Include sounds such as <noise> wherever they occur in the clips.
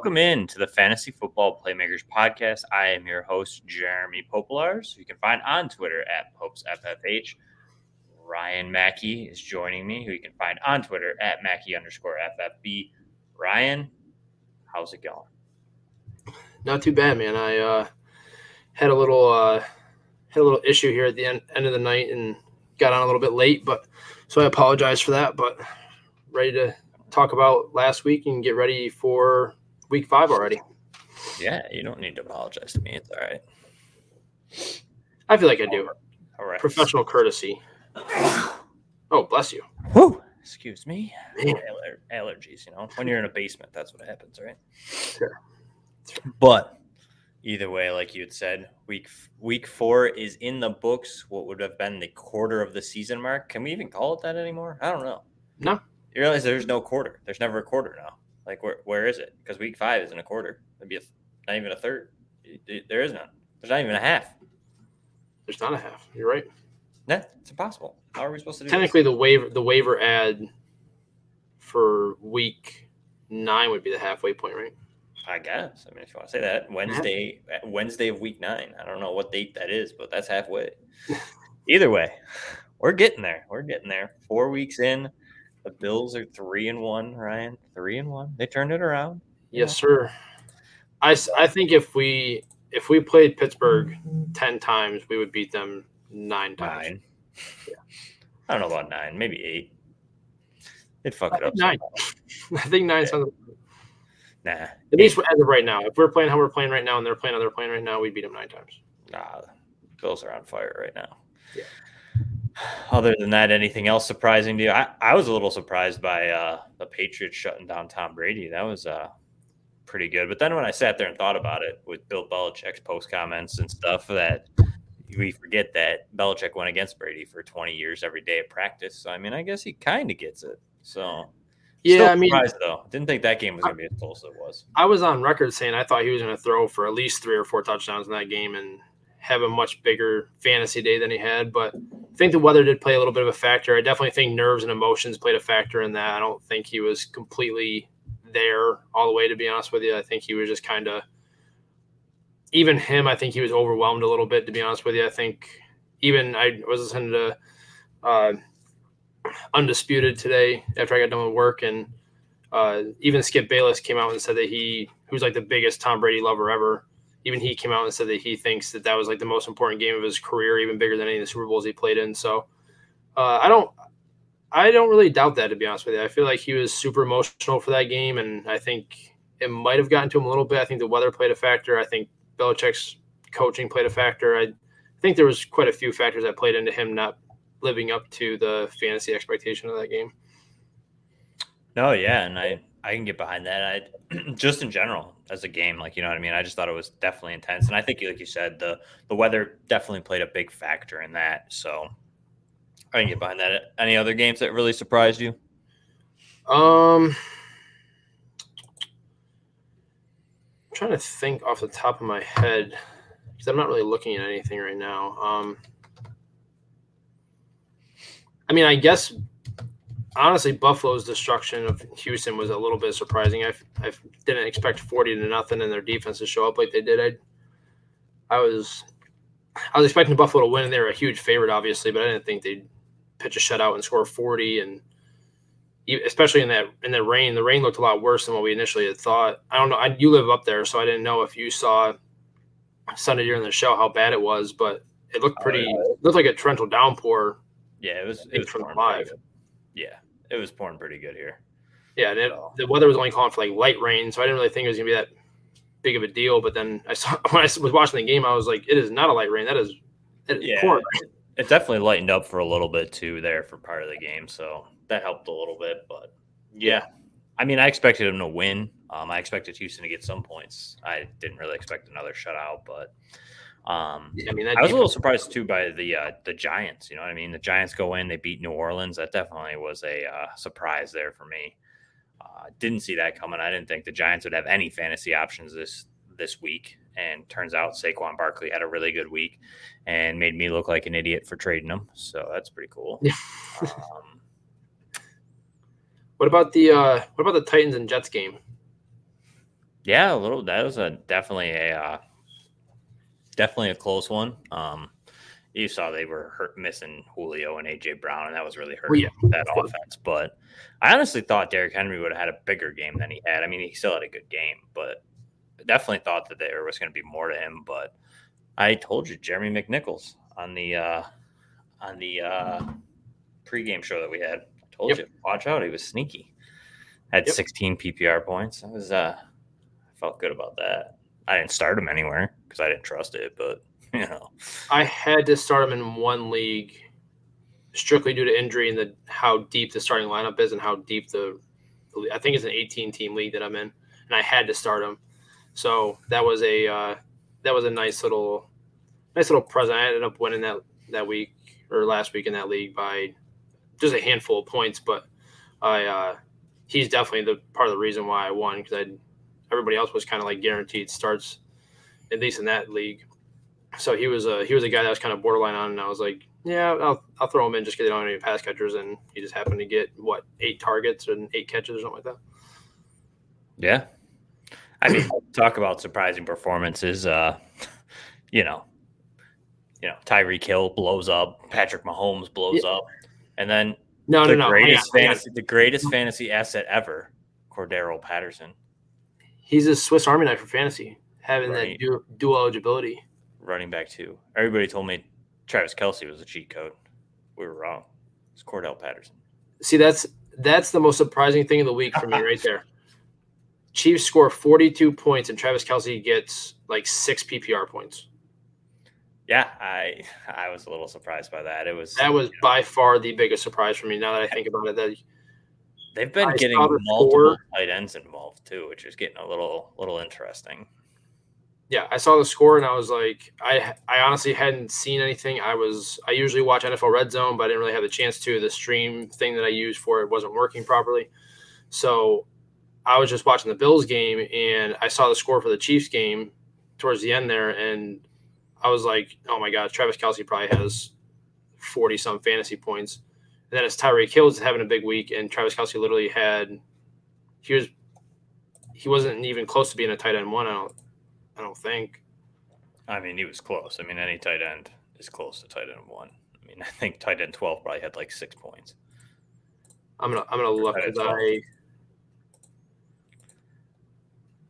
Welcome in to the Fantasy Football Playmakers Podcast. I am your host, Jeremy Popolars. You can find on Twitter at PopesFFH. Ryan Mackey is joining me, who you can find on Twitter at Mackey underscore FFB. Ryan, how's it going? Not too bad, man. I uh, had a little uh, had a little issue here at the end, end of the night and got on a little bit late, but so I apologize for that. But ready to talk about last week and get ready for week five already. Yeah, you don't need to apologize to me. It's all right. I feel like I do. All right. Professional courtesy. Oh, bless you. Whew. Excuse me. Aller- allergies, you know. When you're in a basement, that's what happens, right? Sure. But either way, like you had said, week week four is in the books. What would have been the quarter of the season mark? Can we even call it that anymore? I don't know. No. You realize there's no quarter. There's never a quarter now. Like where where is it? Because week five isn't a quarter. It'd be a, not even a third. There is none. There's not even a half. There's not a half. You're right. No, it's impossible. How are we supposed to do this? Technically, the waiver the waiver ad for week nine would be the halfway point, right? I guess. I mean, if you want to say that, Wednesday, Wednesday of week nine. I don't know what date that is, but that's halfway. <laughs> Either way, we're getting there. We're getting there. Four weeks in, the Bills are three and one. Ryan, three and one. They turned it around. Yes, sir. I, I think if we if we played Pittsburgh ten times, we would beat them nine times. Nine. I don't know about nine, maybe eight. They'd fuck I it up. nine. <laughs> I think nine sounds Nah, at least as of right now. If we're playing how we're playing right now, and they're playing how they're playing right now, we beat them nine times. nah. Bills are on fire right now. Yeah. Other than that, anything else surprising to you? I, I was a little surprised by uh, the Patriots shutting down Tom Brady. That was uh, pretty good. But then when I sat there and thought about it with Bill Belichick's post comments and stuff, that we forget that Belichick went against Brady for 20 years every day at practice. So, I mean, I guess he kind of gets it. So, Yeah, I mean, surprised, though. Didn't think that game was going to be as close as it was. I was on record saying I thought he was going to throw for at least three or four touchdowns in that game and have a much bigger fantasy day than he had. But I think the weather did play a little bit of a factor. I definitely think nerves and emotions played a factor in that. I don't think he was completely there all the way, to be honest with you. I think he was just kind of, even him, I think he was overwhelmed a little bit, to be honest with you. I think even I was listening to uh, Undisputed today after I got done with work and uh, even Skip Bayless came out and said that he, who's like the biggest Tom Brady lover ever, even he came out and said that he thinks that that was like the most important game of his career, even bigger than any of the Super Bowls he played in. So uh, I don't, I don't really doubt that to be honest with you. I feel like he was super emotional for that game, and I think it might have gotten to him a little bit. I think the weather played a factor. I think Belichick's coaching played a factor. I think there was quite a few factors that played into him not living up to the fantasy expectation of that game. No, yeah, and I I can get behind that. I <clears throat> just in general as a game, like you know what I mean. I just thought it was definitely intense, and I think, like you said, the the weather definitely played a big factor in that. So I can get behind that. Any other games that really surprised you? Um, I'm trying to think off the top of my head because I'm not really looking at anything right now. Um, I mean, I guess honestly, Buffalo's destruction of Houston was a little bit surprising. I, I didn't expect 40 to nothing and their defense to show up like they did. I, I was, I was expecting Buffalo to win, and they were a huge favorite, obviously, but I didn't think they'd pitch a shutout and score 40 and especially in that in that rain. The rain looked a lot worse than what we initially had thought. I don't know. I, you live up there, so I didn't know if you saw Sunday during the show how bad it was, but it looked Oh, pretty. yeah. It looked like a torrential downpour. Yeah, it was. It was from live. Yeah, it was pouring pretty good here. Yeah, and it, So- the weather was only calling for like light rain, so I didn't really think it was gonna be that big of a deal. But then I saw <laughs> when I was watching the game, I was like, it is not a light rain. That is, it is Yeah, pouring. it definitely lightened up for a little bit too there for part of the game, so that helped a little bit. But yeah, I mean, I expected them to win. Um, I expected Houston to get some points. I didn't really expect another shutout, but um, Yeah, I mean, I was a little surprised too by the uh, the Giants. You know what I mean? The Giants go in, they beat New Orleans. That definitely was a uh, surprise there for me. Uh, didn't see that coming. I didn't think the Giants would have any fantasy options this this week. And turns out Saquon Barkley had a really good week and made me look like an idiot for trading him. So that's pretty cool. <laughs> Um, What about the uh, what about the Titans and Jets game? Yeah, a little. That was a definitely a uh, definitely a close one. Um, you saw they were hurt, missing Julio and AJ Brown, and that was really hurting yeah. that offense. But I honestly thought Derrick Henry would have had a bigger game than he had. I mean, he still had a good game, but definitely thought that there was going to be more to him. But I told you, Jeremy McNichols on the uh, on the uh, pregame show that we had. I told yep. you, watch out, he was sneaky. Had yep. 16 PPR points. I was uh, I felt good about that. I didn't start him anywhere because I didn't trust it, but <laughs> you know, I had to start him in one league strictly due to injury and the how deep the starting lineup is and how deep the I think it's an 18 team league that I'm in, and I had to start him. So that was a uh, that was a nice little nice little present. I ended up winning that that week or last week in that league by just a handful of points, but I uh, he's definitely the part of the reason why I won because I everybody else was kind of like guaranteed starts at least in that league. So he was a he was a guy that was kind of borderline on, and I was like, yeah, I'll, I'll throw him in just because they don't have any pass catchers, and he just happened to get what eight targets and eight catches or something like that. Yeah, I mean, <clears throat> talk about surprising performances. Uh, <laughs> you know, you know, Tyreek Hill blows up, Patrick Mahomes blows yeah. up, and then no, the no, no, greatest fantasy, the greatest fantasy asset ever, Cordarrelle Patterson. He's a Swiss Army knife for fantasy, having that dual, dual eligibility. Running back too. Everybody told me Travis Kelce was a cheat code. We were wrong. It's Cordarrelle Patterson. See, that's that's the most surprising thing of the week for me, right there. <laughs> Chiefs score 42 points, and Travis Kelce gets like six PPR points yeah, I I was a little surprised by that. It was that was you know, by far the biggest surprise for me. Now that I think about it, that they've been I getting multiple tight ends involved too, which is getting a little little interesting. Yeah, I saw the score and I was like, I I honestly hadn't seen anything. I was I usually watch NFL Red Zone, but I didn't really have the chance to. The stream thing that I used for it wasn't working properly, so I was just watching the Bills game and I saw the score for the Chiefs game towards the end there, and I was like, oh my god, Travis Kelce probably has forty some fantasy points. And then it's Tyreek Hill having a big week, and Travis Kelce literally had he was he wasn't even close to being a tight end one. I don't I don't think. I mean, he was close. I mean, any tight end is close to tight end one. I mean, <laughs> I think tight end twelve probably had like six points. I'm gonna I'm gonna look because I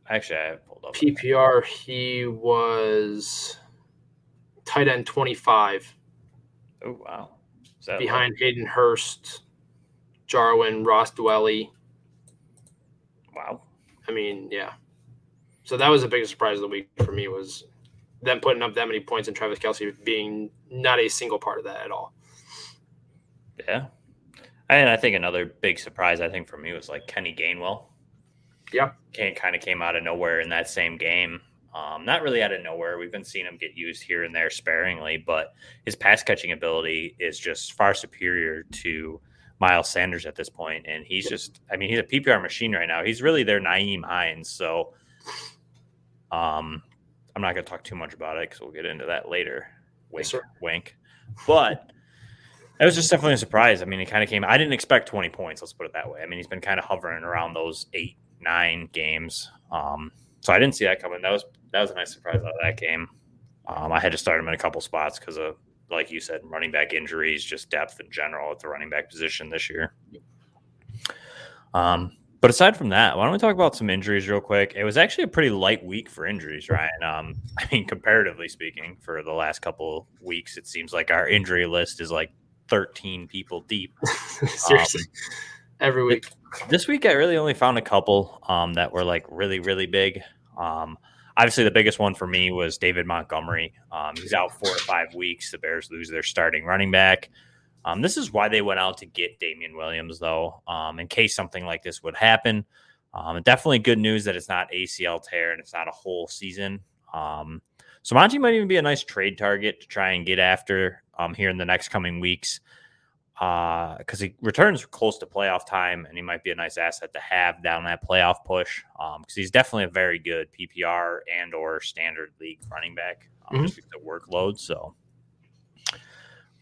actually I have pulled up PPR. He was tight end 25. Oh, wow. Behind like... Hayden Hurst, Jarwin, Ross Dwelley. Wow. I mean, yeah. So that was the biggest surprise of the week for me was them putting up that many points and Travis Kelce being not a single part of that at all. Yeah. And I think another big surprise, I think, for me was like Kenny Gainwell. Yeah. Kind of came out of nowhere in that same game. Um, not really out of nowhere. We've been seeing him get used here and there sparingly, but his pass catching ability is just far superior to Miles Sanders at this point. And he's just, I mean, he's a PPR machine right now. He's really their Nyheim Hines. So um, I'm not going to talk too much about it because we'll get into that later. Wink, yes, wink. But it was just definitely a surprise. I mean, he kind of came, I didn't expect 20 points. Let's put it that way. I mean, he's been kind of hovering around those eight, nine games. Um, so I didn't see that coming. That was that was a nice surprise out of that game. Um, I had to start him in a couple spots because of, like you said, running back injuries, just depth in general at the running back position this year. Um, but aside from that, why don't we talk about some injuries real quick? It was actually a pretty light week for injuries, Ryan. Um, <laughs> I mean, comparatively speaking, for the last couple weeks, it seems like our injury list is like 13 people deep. <laughs> Seriously, um, every week. This week, I really only found a couple um, that were like really, really big. Um, obviously the biggest one for me was David Montgomery. Um, he's out four to five weeks. The Bears lose their starting running back. Um, this is why they went out to get Damien Williams, though, um, in case something like this would happen. Um, definitely good news that it's not ACL tear and it's not a whole season. Um, so Monty might even be a nice trade target to try and get after here in the next coming weeks because uh, he returns close to playoff time, and he might be a nice asset to have down that playoff push. Because um, he's definitely a very good PPR and or standard league running back, um, mm-hmm. just the workload. So,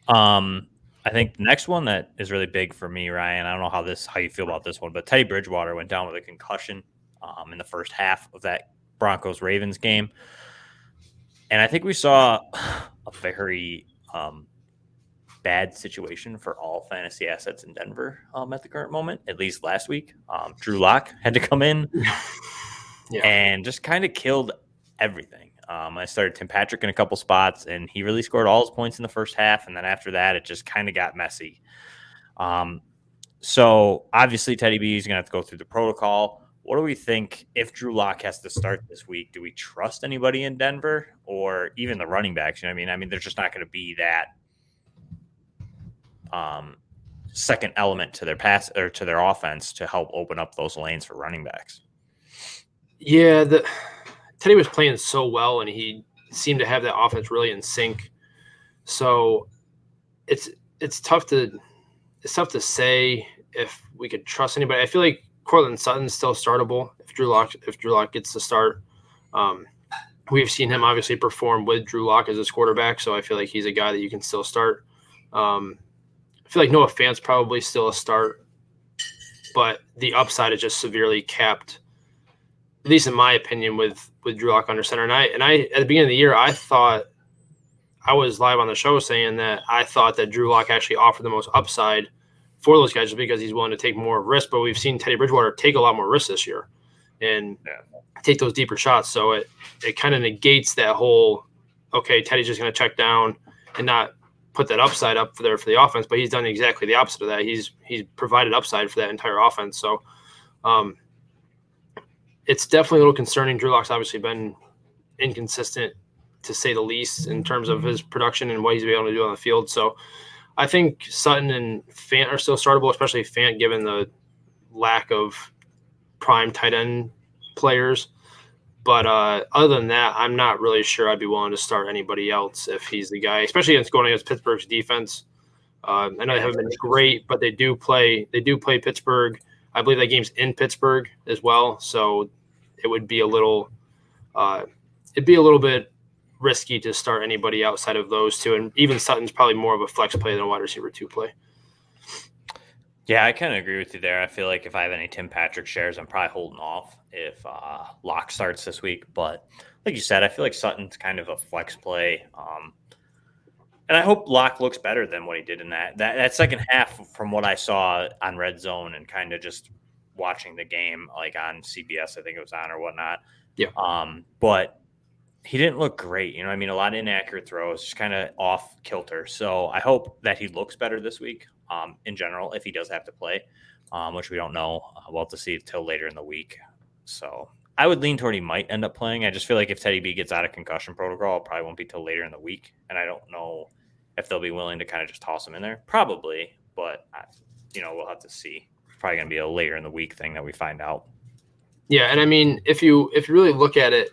um, I think the next one that is really big for me, Ryan. I don't know how this how you feel about this one, but Teddy Bridgewater went down with a concussion. um, in the first half of that Broncos Ravens game. And I think we saw <sighs> a very um, bad situation for all fantasy assets in Denver um, at the current moment, at least last week. Um, Drew Lock <laughs> had to come in <laughs> yeah. and just kind of killed everything. Um, I started Tim Patrick in a couple spots, and he really scored all his points in the first half. And then after that, it just kind of got messy. Um, so obviously, Teddy B is going to have to go through the protocol. What do we think if Drew Lock has to start this week? Do we trust anybody in Denver or even the running backs? You know, I mean, I mean, there's just not going to be that um, second element to their pass or to their offense to help open up those lanes for running backs. Yeah, the Teddy was playing so well, and he seemed to have that offense really in sync. So it's it's tough to it's tough to say if we could trust anybody. I feel like Courtland Sutton's still startable if Drew Lock if Drew Lock gets to start. Um, we've seen him obviously perform with Drew Lock as his quarterback, so I feel like he's a guy that you can still start. Um, I feel like Noah Fant's probably still a start, but the upside is just severely capped at least in my opinion, with with Drew Lock under center. And I and I at the beginning of the year, I thought I was live on the show saying that I thought that Drew Lock actually offered the most upside for those guys just because he's willing to take more risk. But we've seen Teddy Bridgewater take a lot more risks this year and yeah. take those deeper shots. So it it kind of negates that whole okay, Teddy's just going to check down and not put that upside up for there for the offense. But he's done exactly the opposite of that. He's he's provided upside for that entire offense. So um, it's definitely a little concerning. Drew Lock's obviously been inconsistent to say the least in terms of his production and what he's been able to do on the field. So I think Sutton and Fant are still startable, especially Fant given the lack of prime tight end players. But uh, other than that, I'm not really sure I'd be willing to start anybody else if he's the guy, especially against going against Pittsburgh's defense. Uh, I know they haven't been great, but they do play. They do play Pittsburgh. I believe that game's in Pittsburgh as well, so it would be a little uh, it'd be a little bit risky to start anybody outside of those two. And even Sutton's probably more of a flex play than a wide receiver two play. Yeah, I kind of agree with you there. I feel like if I have any Tim Patrick shares, I'm probably holding off if uh, Lock starts this week. But like you said, I feel like Sutton's kind of a flex play. Um, and I hope Lock looks better than what he did in that. That that second half, from what I saw on Red Zone and kind of just watching the game like on CBS, I think it was on or whatnot. Yeah. Um, but he didn't look great. You know, I mean, a lot of inaccurate throws, just kind of off kilter. So I hope that he looks better this week. Um, in general, if he does have to play, um, which we don't know, uh, we'll have to see until later in the week. So I would lean toward he might end up playing. I just feel like if Teddy B gets out of concussion protocol, it probably won't be till later in the week, and I don't know if they'll be willing to kind of just toss him in there. Probably, but I, you know, we'll have to see probably going to be a later in the week thing that we find out. Yeah, and I mean, if you if you really look at it,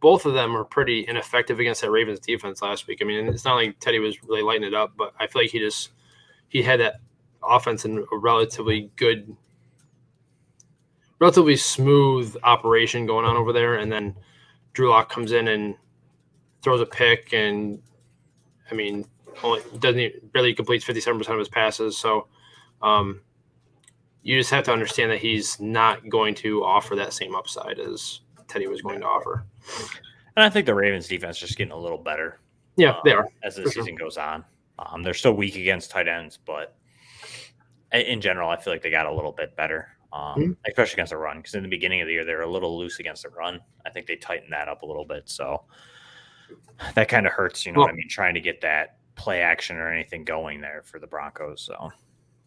both of them were pretty ineffective against that Ravens defense last week. I mean, it's not like Teddy was really lighting it up, but I feel like he just he had that offense in a relatively good, relatively smooth operation going on over there, and then Drew Lock comes in and throws a pick, and I mean, only doesn't barely completes fifty seven percent of his passes. So, um, you just have to understand that he's not going to offer that same upside as Teddy was going to offer. And I think the Ravens defense is just getting a little better. Yeah, um, they are as the season sure. goes on. Um, they're still weak against tight ends, but in general, I feel like they got a little bit better, um, mm-hmm. especially against the run. Because in the beginning of the year, they were a little loose against the run. I think they tightened that up a little bit, so that kind of hurts. You know well, what I mean? Trying to get that play action or anything going there for the Broncos. So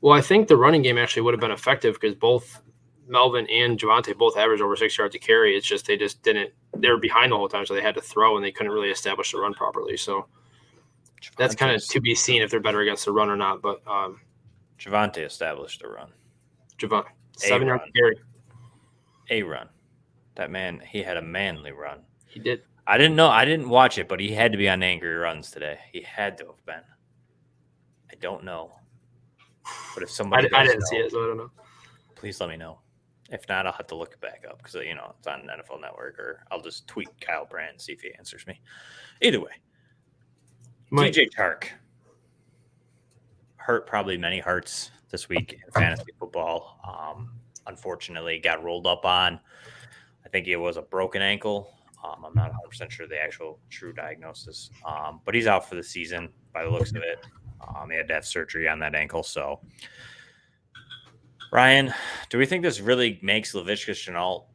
well, I think the running game actually would have been effective because both Melvin and Javonte both averaged over six yards to carry. It's just they just didn't. They were behind the whole time, so they had to throw and they couldn't really establish the run properly. So Javonte's, that's kind of to be seen if they're better against the run or not. But um, Javonte established a run. Javonte seven yards carry. A run. That man, he had a manly run. He did. I didn't know. I didn't watch it, but he had to be on angry runs today. He had to have been. I don't know. But if somebody, I, I didn't know, see it, so I don't know. Please let me know. If not, I'll have to look it back up because you know it's on NFL Network, or I'll just tweet Kyle Brandt and see if he answers me. Either way, Mike. DJ Chark hurt probably many hearts this week in fantasy football. Um, unfortunately got rolled up on. I think it was a broken ankle. Um, I'm not 100 percent sure the actual true diagnosis, um, but he's out for the season by the looks of it. Um, he had to have surgery on that ankle, so. Ryan, do we think this really makes Laviska Shenault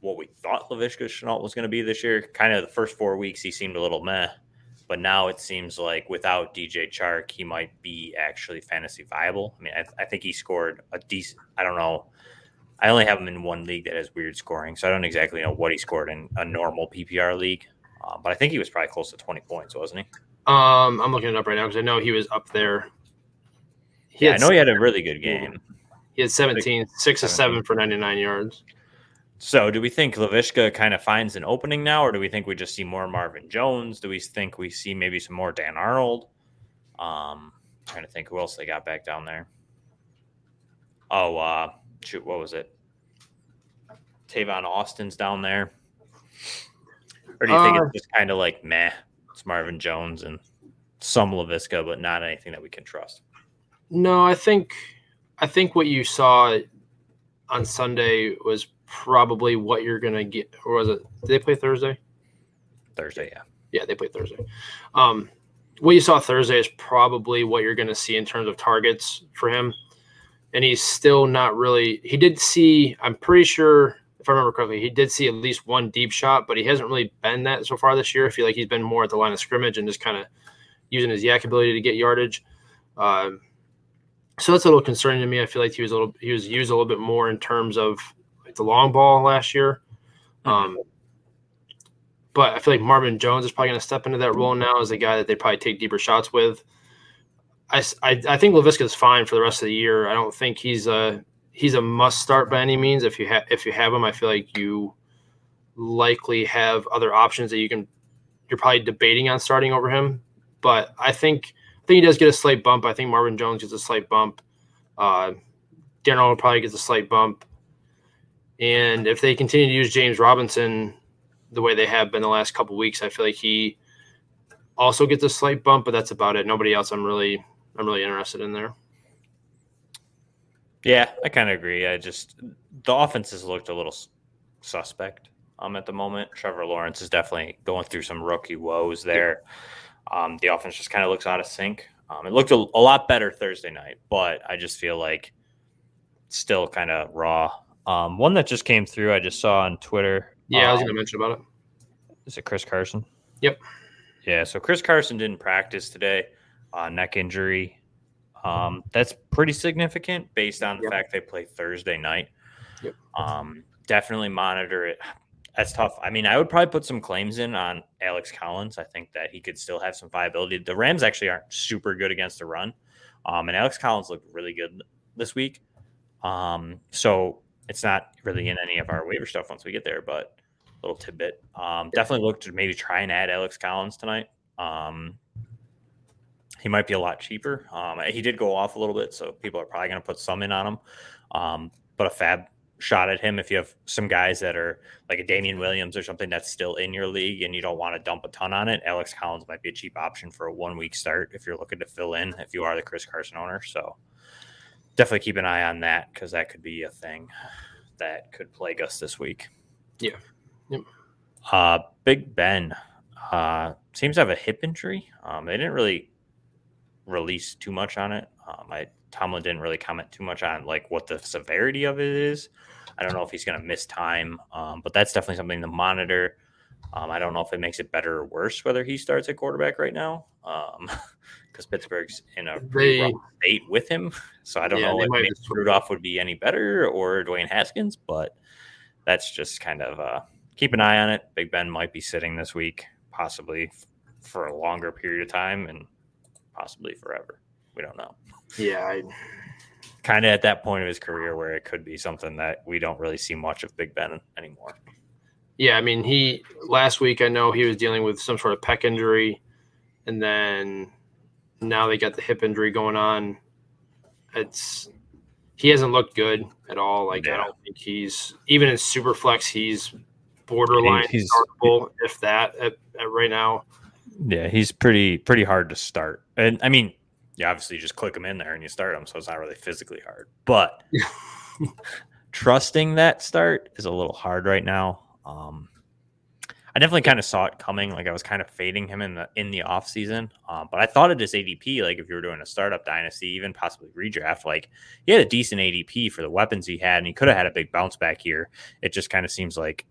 what we thought Laviska Shenault was going to be this year? Kind of the first four weeks, he seemed a little meh, but now it seems like without DJ Chark, he might be actually fantasy viable. I mean, I, I think he scored a decent. I don't know. I only have him in one league that has weird scoring, so I don't exactly know what he scored in a normal PPR league. Um, but I think he was probably close to 20 points, wasn't he? Um, I'm looking it up right now because I know he was up there. He yeah, I know he had a really good game. He had 17, six of seven for 99 yards. So, do we think Laviska kind of finds an opening now, or do we think we just see more Marvin Jones? Do we think we see maybe some more Dan Arnold? Um, trying to think who else they got back down there. Oh, uh, shoot, what was it? Tavon Austin's down there. Or do you think uh, it's just kind of like meh? It's Marvin Jones and some Laviska, but not anything that we can trust. No, I think I think what you saw on Sunday was probably what you're gonna get. Or was it? Did they play Thursday? Thursday, yeah. Yeah, they played Thursday. Um, what you saw Thursday is probably what you're gonna see in terms of targets for him. And he's still not really. He did see. I'm pretty sure, if I remember correctly, he did see at least one deep shot, but he hasn't really been that so far this year. I feel like he's been more at the line of scrimmage and just kind of using his YAC ability to get yardage. Um, so that's a little concerning to me. I feel like he was a little he was used a little bit more in terms of the long ball last year. Um, but I feel like Marvin Jones is probably going to step into that role now as a guy that they probably take deeper shots with. I, I, I think Laviska is fine for the rest of the year. I don't think he's a he's a must start by any means. If you have if you have him, I feel like you likely have other options that you can. You're probably debating on starting over him, but I think I think he does get a slight bump. I think Marvin Jones gets a slight bump. Uh, Dan Arnold probably gets a slight bump. And if they continue to use James Robinson the way they have been the last couple weeks, I feel like he also gets a slight bump, but that's about it. Nobody else I'm really I'm really interested in there. Yeah, I kind of agree. I just the offense has looked a little suspect um at the moment. Trevor Lawrence is definitely going through some rookie woes there. Um, the offense just kind of looks out of sync. Um, it looked a, a, lot better Thursday night, but I just feel like still kind of raw. Um, one that just came through, I just saw on Twitter. Yeah, I was um, going to mention about it. Is it Chris Carson? Yep. Yeah, so Chris Carson didn't practice today, uh, neck injury. Um, that's pretty significant based on the yep. fact they play Thursday night. Yep. Um, definitely monitor it that's tough. I mean, I would probably put some claims in on Alex Collins. I think that he could still have some viability. The Rams actually aren't super good against the run, um, and Alex Collins looked really good this week. Um, so it's not really in any of our waiver stuff once we get there, but a little tidbit. Um, definitely look to maybe try and add Alex Collins tonight. Um, he might be a lot cheaper. Um, he did go off a little bit, so people are probably going to put some in on him. Um, but a FAAB shot at him if you have some guys that are like a Damien Williams or something that's still in your league and you don't want to dump a ton on it. Alex Collins might be a cheap option for a one week start if you're looking to fill in if you are the Chris Carson owner. So definitely keep an eye on that because that could be a thing that could plague us this week. Yeah. Yep. Uh, Big Ben uh, seems to have a hip injury. Um, they didn't really release too much on it. Um, I Tomlin didn't really comment too much on like what the severity of it is. I don't know if he's going to miss time, um, but that's definitely something to monitor. Um, I don't know if it makes it better or worse whether he starts at quarterback right now, <laughs> because Pittsburgh's in a they, rough state with him. <laughs> So I don't yeah, know if Rudolph would be any better or Dwayne Haskins, but that's just kind of uh, keep an eye on it. Big Ben might be sitting this week, possibly for a longer period of time, and possibly forever. We don't know. Yeah, I kind of at that point of his career where it could be something that we don't really see much of Big Ben anymore. Yeah, I mean, he last week I know he was dealing with some sort of pec injury, and then now they got the hip injury going on. It's he hasn't looked good at all. Like yeah. I don't think he's even in super flex, he's borderline he's, startable, if that at, at right now. Yeah, he's pretty pretty hard to start, and I mean you obviously just click them in there and you start them, so it's not really physically hard. But <laughs> trusting that start is a little hard right now. Um, I definitely kind of saw it coming. Like I was kind of fading him in the in the off season, um, but I thought of his ADP. Like if you were doing a startup dynasty, even possibly redraft, like he had a decent ADP for the weapons he had, and he could have had a big bounce back here. It just kind of seems like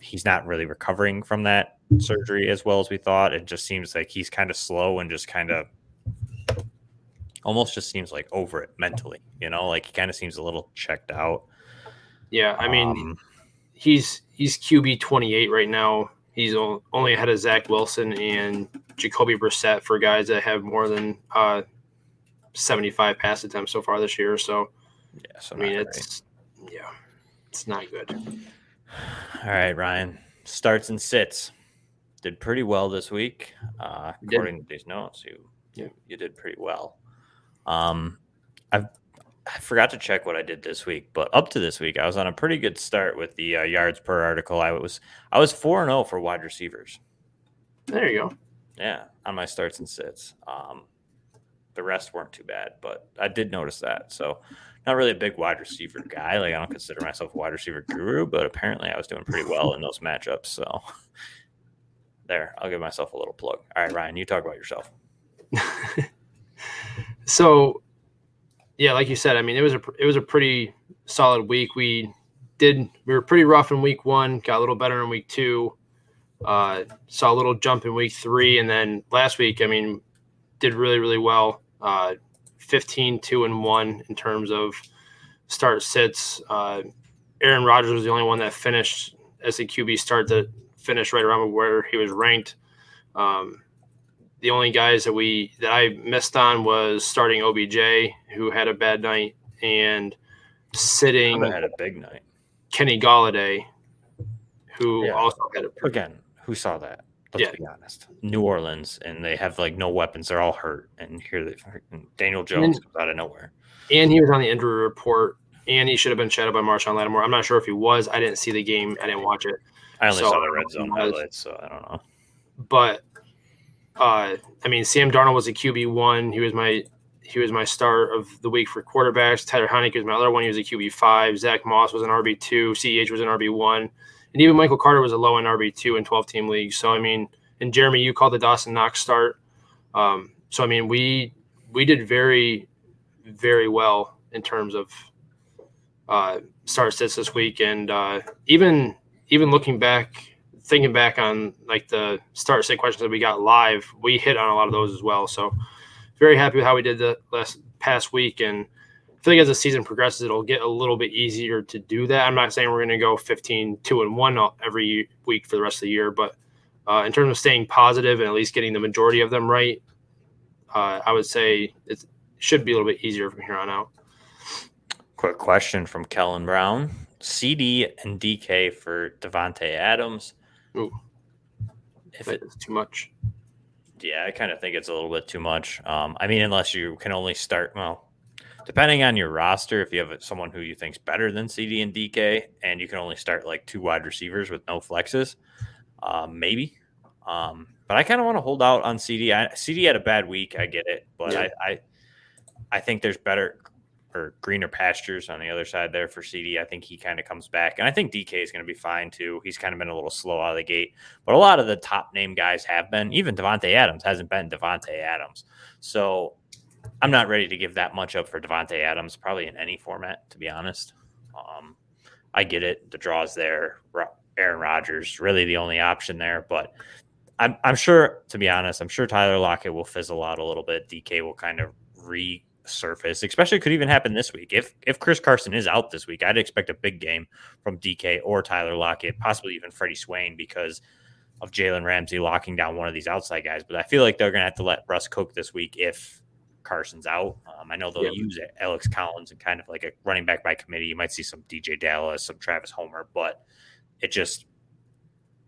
he's not really recovering from that surgery as well as we thought. It just seems like he's kind of slow and just kind of almost just seems like over it mentally. You know, like he kind of seems a little checked out. Yeah, I mean, um, he's he's QB twenty eight right now. He's only ahead of Zach Wilson and Jacoby Brissett for guys that have more than uh, seventy five pass attempts so far this year. So, yeah, so I mean, it's great. yeah, it's not good. All right, Ryan starts and sits. Did pretty well this week, uh, according to these notes. You, you you did pretty well. Um, I've I forgot to check what I did this week, but up to this week, I was on a pretty good start with the uh, yards per article. I was I was four and zero oh for wide receivers. There you go. Yeah, on my starts and sits. Um, the rest weren't too bad, but I did notice that. So, not really a big wide receiver guy. Like I don't consider myself a wide receiver guru, but apparently I was doing pretty well in those matchups. So, <laughs> there, I'll give myself a little plug. All right, Ryan, you talk about yourself. <laughs> so yeah, like you said, I mean, it was a it was a pretty solid week. We did we were pretty rough in week one, got a little better in week two, uh, saw a little jump in week three, and then last week, I mean, did really really well. Uh, 15 2 and 1 in terms of start sits. Uh, Aaron Rodgers was the only one that finished as a QB start that finished right around where he was ranked. Um, the only guys that we that I missed on was starting OBJ, who had a bad night, and sitting had a big night. Kenny Golladay, who yeah. also had a pretty- again. Who saw that? Let's yeah. be honest. New Orleans, and they have like no weapons. They're all hurt, and here they Daniel Jones and, comes out of nowhere. And he was on the injury report, and he should have been shadowed by Marshon Lattimore. I'm not sure if he was. I didn't see the game. I didn't watch it. I only so, saw the red zone highlights, so I don't know. But uh, I mean, Sam Darnold was a QB one. He was my he was my star of the week for quarterbacks. Tyler Heinicke was my other one. He was a QB five. Zach Moss was an RB two. Ceh was an RB one, and even Michael Carter was a low end RB two in twelve team leagues. So I mean, and Jeremy, you called the Dawson Knox start. Um, so I mean, we we did very very well in terms of uh, start sits this week, and uh, even even looking back thinking back on like the start sit questions that we got live, we hit on a lot of those as well. So very happy with how we did the last past week. And I think as the season progresses, it'll get a little bit easier to do that. I'm not saying we're going to go 15, two and one every week for the rest of the year, but uh, in terms of staying positive and at least getting the majority of them right, uh, I would say it should be a little bit easier from here on out. Quick question from Kellen Brown. CD and DK for Davante Adams. Ooh. If it's too much. Yeah, I kind of think it's a little bit too much. Um, I mean, unless you can only start, well, depending on your roster, if you have someone who you think's better than CD and DK, and you can only start like two wide receivers with no flexes, um, maybe. Um, but I kind of want to hold out on CD. I, CD had a bad week, I get it, but yeah. I, I, I think there's better or greener pastures on the other side there for CD. I think he kind of comes back, and I think DK is going to be fine too. He's kind of been a little slow out of the gate, but a lot of the top name guys have been. Even Davante Adams hasn't been Davante Adams, so I'm not ready to give that much up for Davante Adams, probably in any format, to be honest. Um, I get it, the draws there. Aaron Rodgers really the only option there, but I'm, I'm sure, to be honest, I'm sure Tyler Lockett will fizzle out a little bit. DK will kind of re surface, especially could even happen this week. If if Chris Carson is out this week, I'd expect a big game from DK or Tyler Lockett, possibly even Freddie Swain because of Jalen Ramsey locking down one of these outside guys. But I feel like they're going to have to let Russ cook this week if Carson's out. Um, I know they'll yeah. use it, Alex Collins and kind of like a running back by committee. You might see some DeeJay Dallas, some Travis Homer, but it just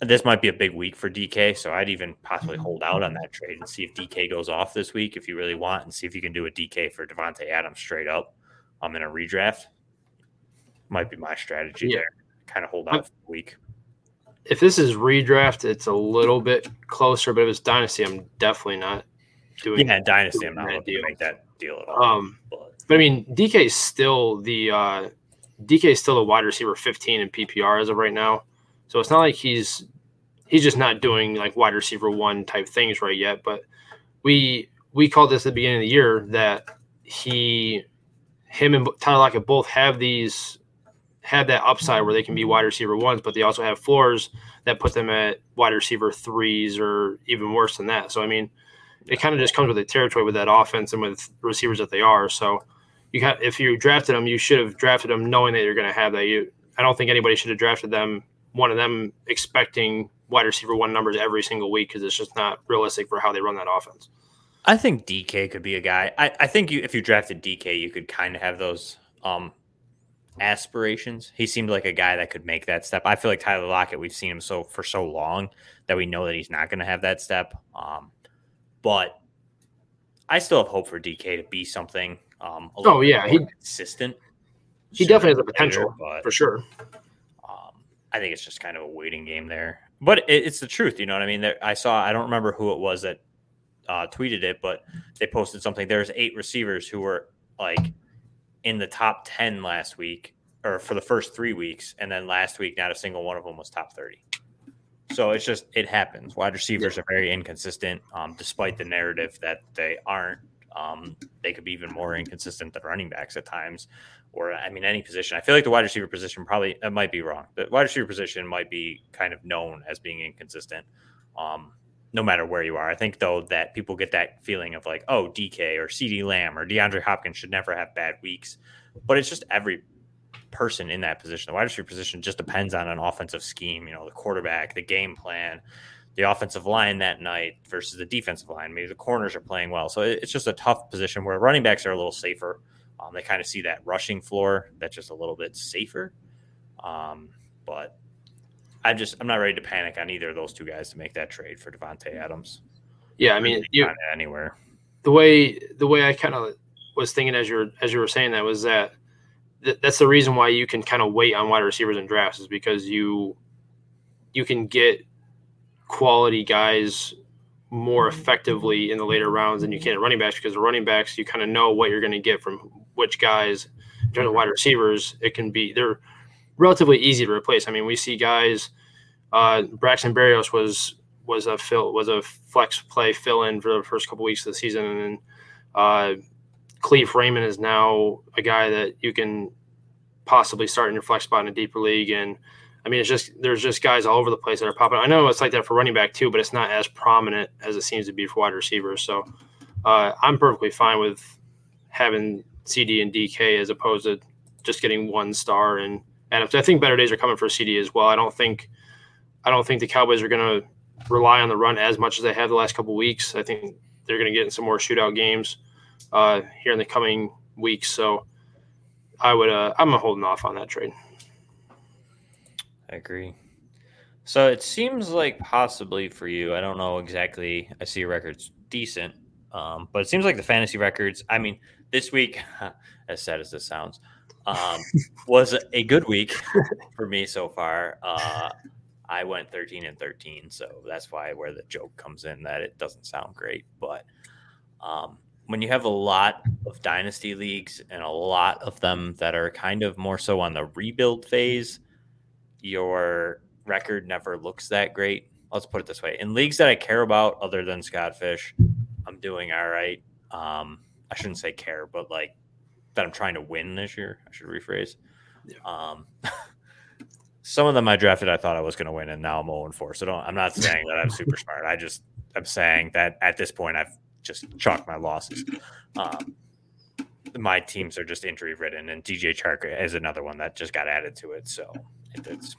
this might be a big week for DK, so I'd even possibly hold out on that trade and see if DK goes off this week if you really want, and see if you can do a DK for Davante Adams straight up. I'm um, in a redraft. Might be my strategy yeah. there. Kind of hold out for a week. If this is redraft, it's a little bit closer, but if it's dynasty, I'm definitely not doing. Yeah, dynasty, I'm not looking to make that deal at all. Um, but. but I mean, DK is still the uh, DK is still the wide receiver 15 in PPR as of right now. So it's not like he's he's just not doing like wide receiver one type things right yet. But we we called this at the beginning of the year that he him and Tyler Lockett both have these have that upside where they can be wide receiver ones, but they also have floors that put them at wide receiver threes or even worse than that. So I mean, it kind of just comes with the territory with that offense and with receivers that they are. So you got if you drafted them, you should have drafted them knowing that you're going to have that. You, I don't think anybody should have drafted them one of them expecting wide receiver one numbers every single week because it's just not realistic for how they run that offense. I think DK could be a guy. I, I think you, if you drafted DK, you could kind of have those um, aspirations. He seemed like a guy that could make that step. I feel like Tyler Lockett, we've seen him so for so long that we know that he's not going to have that step. Um, but I still have hope for DK to be something. Um, oh yeah, he consistent. He definitely has the potential, later, for sure. I think it's just kind of a waiting game there, but it, it's the truth. You know what I mean? There, I saw. I don't remember who it was that uh, tweeted it, but they posted something. There's eight receivers who were like in the top 10 last week or for the first three weeks. And then last week, not a single one of them was top 30. So it's just, it happens. Wide receivers yeah. are very inconsistent, um, despite the narrative that they aren't. Um, they could be even more inconsistent than running backs at times, or I mean, any position. I feel like the wide receiver position probably, that might be wrong. The wide receiver position might be kind of known as being inconsistent. Um, no matter where you are. I think though that people get that feeling of like, oh, DK or CD Lamb or DeAndre Hopkins should never have bad weeks, but it's just every person in that position. The wide receiver position just depends on an offensive scheme. You know, the quarterback, the game plan, the offensive line that night versus the defensive line. Maybe the corners are playing well, so it's just a tough position where running backs are a little safer. Um, they kind of see that rushing floor that's just a little bit safer. Um, but I just I'm not ready to panic on either of those two guys to make that trade for Davante Adams. Yeah, I mean, you, anywhere. The way the way I kind of was thinking as you were as you were saying that was that th- that's the reason why you can kind of wait on wide receivers and drafts is because you you can get quality guys more effectively in the later rounds than you can at running backs because the running backs you kind of know what you're going to get from which guys in terms of wide receivers it can be they're relatively easy to replace. I mean, we see guys. Uh, Braxton Berrios was was a fill was a flex play fill in for the first couple weeks of the season, and then uh, Kalif Raymond is now a guy that you can possibly start in your flex spot in a deeper league. And I mean, it's just there's just guys all over the place that are popping. I know it's like that for running back too, but it's not as prominent as it seems to be for wide receivers. So uh, I'm perfectly fine with having CD and DK as opposed to just getting one star and and I think better days are coming for CD as well. I don't think I don't think the Cowboys are going to rely on the run as much as they have the last couple weeks. I think they're going to get in some more shootout games uh, here in the coming weeks. So I would uh, I'm holding off on that trade. I agree. So it seems like possibly for you, I don't know exactly. I see your records decent, um, but it seems like the fantasy records. I mean, this week, <laughs> as sad as this sounds, um, <laughs> was a good week <laughs> for me so far. Uh, I went 13 and 13, so that's why where the joke comes in that it doesn't sound great. But um, when you have a lot of dynasty leagues and a lot of them that are kind of more so on the rebuild phase, your record never looks that great. Let's put it this way: in leagues that I care about, other than Scott Fish, I'm doing all right. Um, I shouldn't say care, but like that I'm trying to win this year. I should rephrase. Yeah. Um, <laughs> some of them I drafted, I thought I was going to win, and now I'm 0 4. So don't. I'm not <laughs> saying that I'm super smart. I just I'm saying that at this point I've just chalked my losses. Um, my teams are just injury ridden, and DJ Chark is another one that just got added to it. So it, it's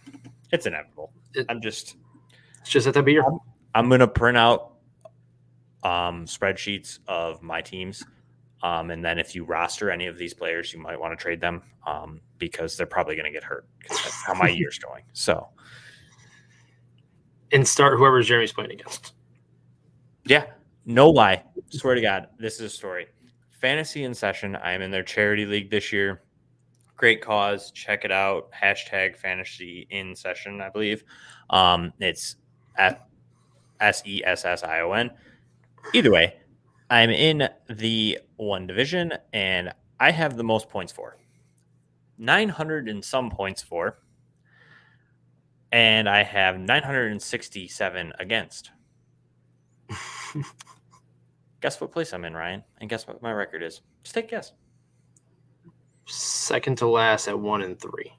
it's inevitable. It, I'm just it's just that time of year. I'm, I'm going to print out um, spreadsheets of my teams um, and then if you roster any of these players, you might want to trade them um, because they're probably going to get hurt. That's how my year's <laughs> going. So, and start whoever Jeremy's playing against. Yeah, no lie. Swear to God, this is a story. Fantasy in session. I am in their charity league this year. Great cause. Check it out. Hashtag fantasy in session, I believe. Um, it's S E S S I O N. Either way, I'm in the one division and I have the most points for. 900 and some points for, and I have 967 against. <laughs> guess what place I'm in, Ryan? And guess what my record is? Just take a guess. Second to last at one and three.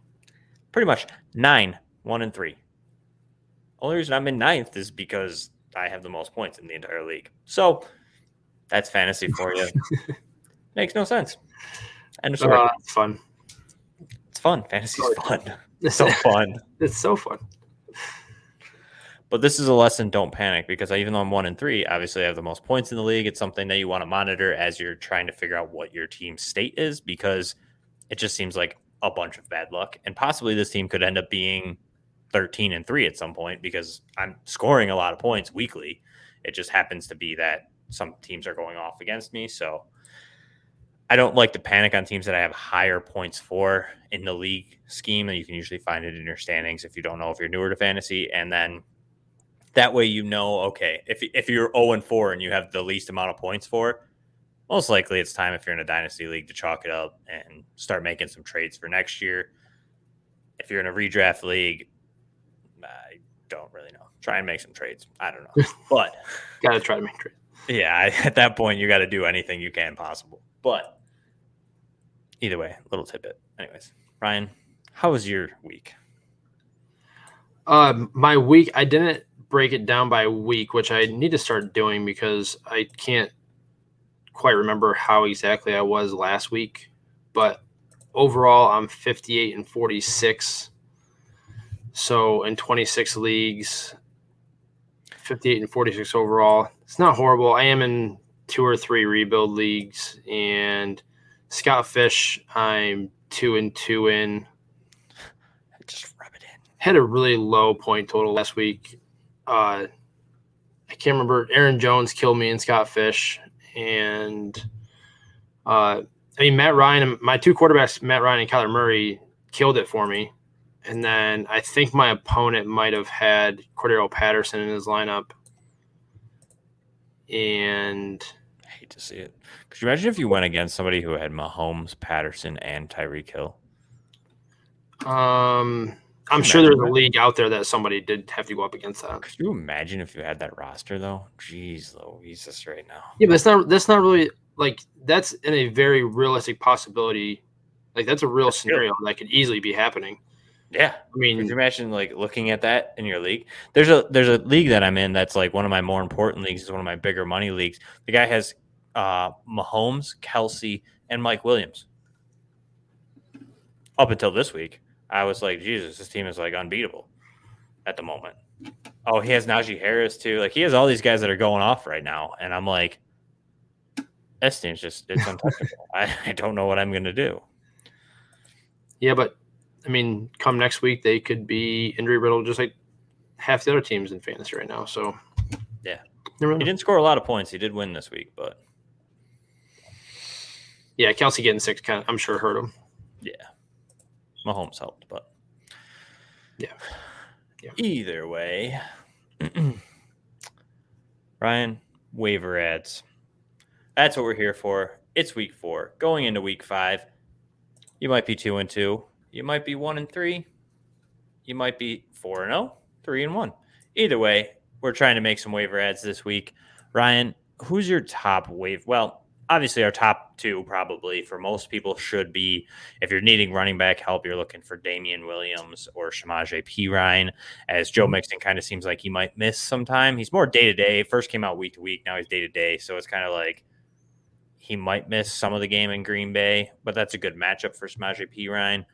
Pretty much nine, one and three. Only reason I'm in ninth is because I have the most points in the entire league. So that's fantasy for you. <laughs> Makes no sense. And it's uh, fun. It's fun. Fantasy's fun. <laughs> It's so fun. It's so fun. But this is a lesson. Don't panic because even though I'm one and three, obviously I have the most points in the league. It's something that you want to monitor as you're trying to figure out what your team's state is because it just seems like a bunch of bad luck. And possibly this team could end up being 13 and three at some point because I'm scoring a lot of points weekly. It just happens to be that some teams are going off against me. So I don't like to panic on teams that I have higher points for in the league scheme. And you can usually find it in your standings if you don't know if you're newer to fantasy. And then that way, you know, okay, if, if you're 0 and 4 and you have the least amount of points for, most likely it's time if you're in a dynasty league to chalk it up and start making some trades for next year. If you're in a redraft league, I don't really know. Try and make some trades. I don't know, <laughs> but gotta try to make trades. Yeah, <laughs> at that point, you got to do anything you can possible. But either way, little tidbit. Anyways, Ryan, how was your week? Um, my week, I didn't break it down by week, which I need to start doing because I can't quite remember how exactly I was last week. But overall, I'm 58 and 46. So in 26 leagues, 58 and 46 overall. It's not horrible. I am in two or three rebuild leagues, and Scott Fish, I'm two and two in. <laughs> Just rub it in. Had a really low point total last week uh, I can't remember. Aaron Jones killed me and Scott Fish, and uh, I mean Matt Ryan. My two quarterbacks, Matt Ryan and Kyler Murray, killed it for me. And then I think my opponent might have had Cordarrelle Patterson in his lineup. And I hate to see it. Could you imagine if you went against somebody who had Mahomes, Patterson, and Tyreek Hill? Um, I'm sure there's a league out there that somebody did have to go up against that. Could you imagine if you had that roster though? Jeez, Louise, right now. Yeah, but it's not. That's not really like that's in a very realistic possibility. Like that's a real that's scenario that could easily be happening. Yeah, I mean, could you imagine like looking at that in your league? There's a there's a league that I'm in that's like one of my more important leagues. Is one of my bigger money leagues. The guy has uh, Mahomes, Kelce, and Mike Williams. Up until this week, I was like, Jesus, this team is like unbeatable at the moment. Oh, he has Najee Harris too. Like he has all these guys that are going off right now, and I'm like, this team's just it's <laughs> untouchable. I, I don't know what I'm gonna do. Yeah, but I mean, come next week they could be injury riddled, just like half the other teams in fantasy right now. So yeah, he didn't score a lot of points. He did win this week, but yeah, Kelce getting six kind of I'm sure hurt him. Yeah. Mahomes helped, but yeah. yeah. Either way, <clears throat> Ryan, waiver adds. That's what we're here for. It's week four. Going into week five, you might be two and two. You might be one and three. You might be four and oh, three and one. Either way, we're trying to make some waiver adds this week. Ryan, who's your top wave? Well, obviously our top two probably for most people should be if you're needing running back help, you're looking for Damien Williams or Samaje Perine. As Joe mm-hmm. Mixon kind of seems like he might miss some time. He's more day to day. First came out week to week, now he's day to day. So it's kind of like he might miss some of the game in Green Bay, but that's a good matchup for Samaje Perine.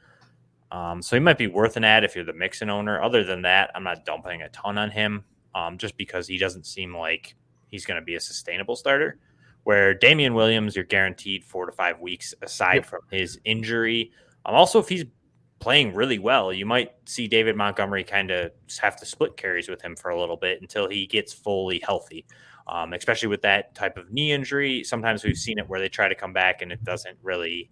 Um, so he might be worth an ad if you're the Mixon owner. Other than that, I'm not dumping a ton on him um, just because he doesn't seem like he's going to be a sustainable starter where Damien Williams, you're guaranteed four to five weeks aside yep. from his injury. Um, also, if he's playing really well, you might see David Montgomery kind of have to split carries with him for a little bit until he gets fully healthy. Um, especially with that type of knee injury, sometimes we've seen it where they try to come back and it doesn't really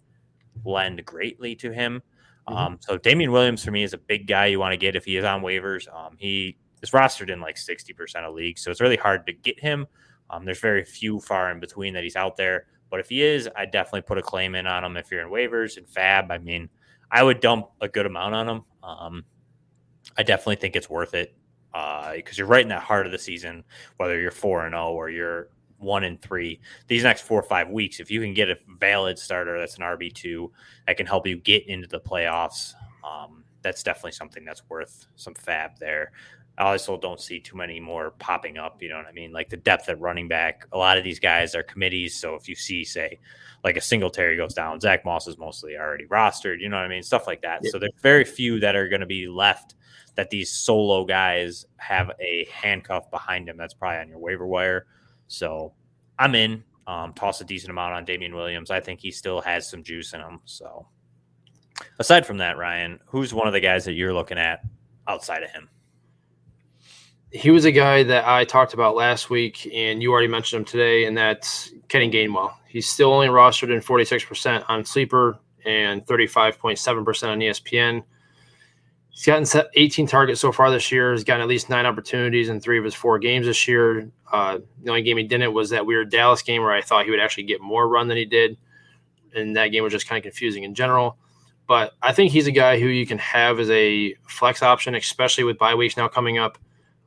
lend greatly to him. Mm-hmm. Um, so Damien Williams for me is a big guy you want to get if he is on waivers. Um, he is rostered in like 60% of leagues, so it's really hard to get him. Um, there's very few far in between that he's out there. But if he is, I definitely put a claim in on him if you're in waivers and FAAB. I mean, I would dump a good amount on him. Um, I definitely think it's worth it because uh, you're right in that heart of the season, whether you're four and zero oh or you're one and three. These next four or five weeks, if you can get a valid starter that's an RB two that can help you get into the playoffs, um, that's definitely something that's worth some FAAB there. I also don't see too many more popping up. You know what I mean? Like the depth at running back. A lot of these guys are committees. So if you see, say, like a Singletary goes down, Zach Moss is mostly already rostered. You know what I mean? Stuff like that. So there's very few that are going to be left that these solo guys have a handcuff behind them. that's probably on your waiver wire. So I'm in. Um, toss a decent amount on Damien Williams. I think he still has some juice in him. So aside from that, Ryan, who's one of the guys that you're looking at outside of him? He was a guy that I talked about last week, and you already mentioned him today, and that's Kenny Gainwell. He's still only rostered in 46% on Sleeper and 35.7% on ESPN. He's gotten 18 targets so far this year. He's gotten at least nine opportunities in three of his four games this year. Uh, the only game he didn't was that weird Dallas game where I thought he would actually get more run than he did. And that game was just kind of confusing in general. But I think he's a guy who you can have as a flex option, especially with bye weeks now coming up.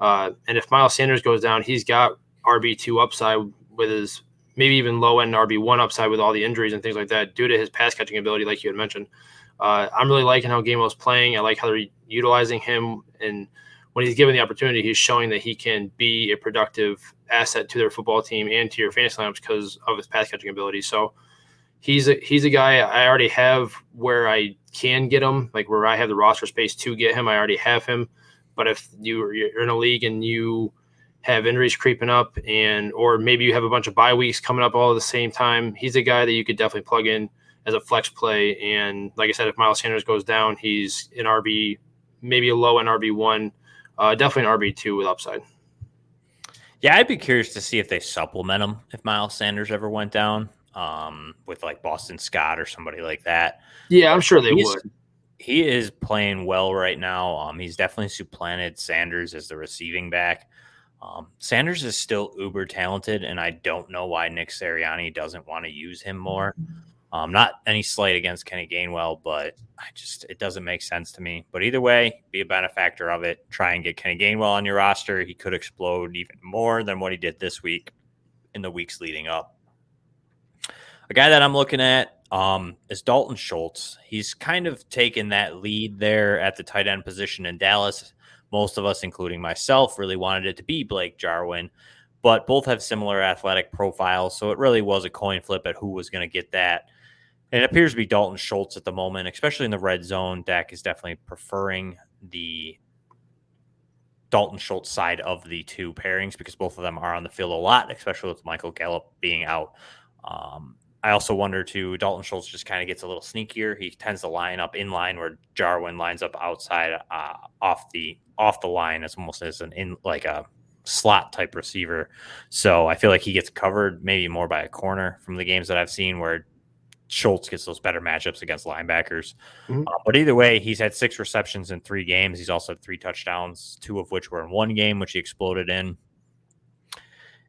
Uh, and if Miles Sanders goes down, he's got RB2 upside with his maybe even low end RB1 upside with all the injuries and things like that due to his pass catching ability, like you had mentioned. Uh, I'm really liking how Gainwell's playing. I like how they're utilizing him, and when he's given the opportunity, he's showing that he can be a productive asset to their football team and to your fantasy lineups because of his pass catching ability. So he's a he's a guy I already have where I can get him, like where I have the roster space to get him. I already have him. But if you you're in a league and you have injuries creeping up, and or maybe you have a bunch of bye weeks coming up all at the same time, he's a guy that you could definitely plug in as a flex play. And like I said, if Miles Sanders goes down, he's an RB, maybe a low end RB one, uh, definitely an RB two with upside. Yeah, I'd be curious to see if they supplement him if Miles Sanders ever went down um, with like Boston Scott or somebody like that. Yeah, I'm sure they he's, would. He is playing well right now. Um, he's definitely supplanted Sanders as the receiving back. Um, Sanders is still uber talented, and I don't know why Nick Sirianni doesn't want to use him more. Um, not any slight against Kenny Gainwell, but I just it doesn't make sense to me. But either way, be a benefactor of it. Try and get Kenny Gainwell on your roster. He could explode even more than what he did this week in the weeks leading up. A guy that I'm looking at um, is Dalton Schultz. He's kind of taken that lead there at the tight end position in Dallas. Most of us, including myself, really wanted it to be Blake Jarwin, but both have similar athletic profiles. So it really was a coin flip at who was going to get that. And it appears to be Dalton Schultz at the moment, especially in the red zone. Dak is definitely preferring the Dalton Schultz side of the two pairings because both of them are on the field a lot, especially with Michael Gallup being out. Um, I also wonder too, Dalton Schultz just kind of gets a little sneakier. He tends to line up in line where Jarwin lines up outside uh, off the off the line as almost as an in like a slot type receiver. So I feel like he gets covered maybe more by a corner from the games that I've seen where Schultz gets those better matchups against linebackers. Mm-hmm. Uh, but either way, he's had six receptions in three games. He's also had three touchdowns, two of which were in one game, which he exploded in.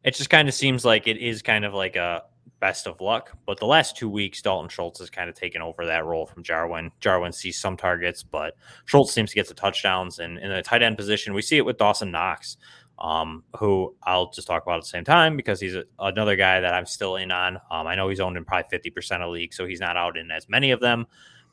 It just kind of seems like it is kind of like a best of luck. But the last two weeks, Dalton Schultz has kind of taken over that role from Jarwin. Jarwin sees some targets, but Schultz seems to get the touchdowns. And in the tight end position, we see it with Dawson Knox um, who I'll just talk about at the same time because he's a, another guy that I'm still in on. Um, I know he's owned in probably 50% of leagues, so he's not out in as many of them,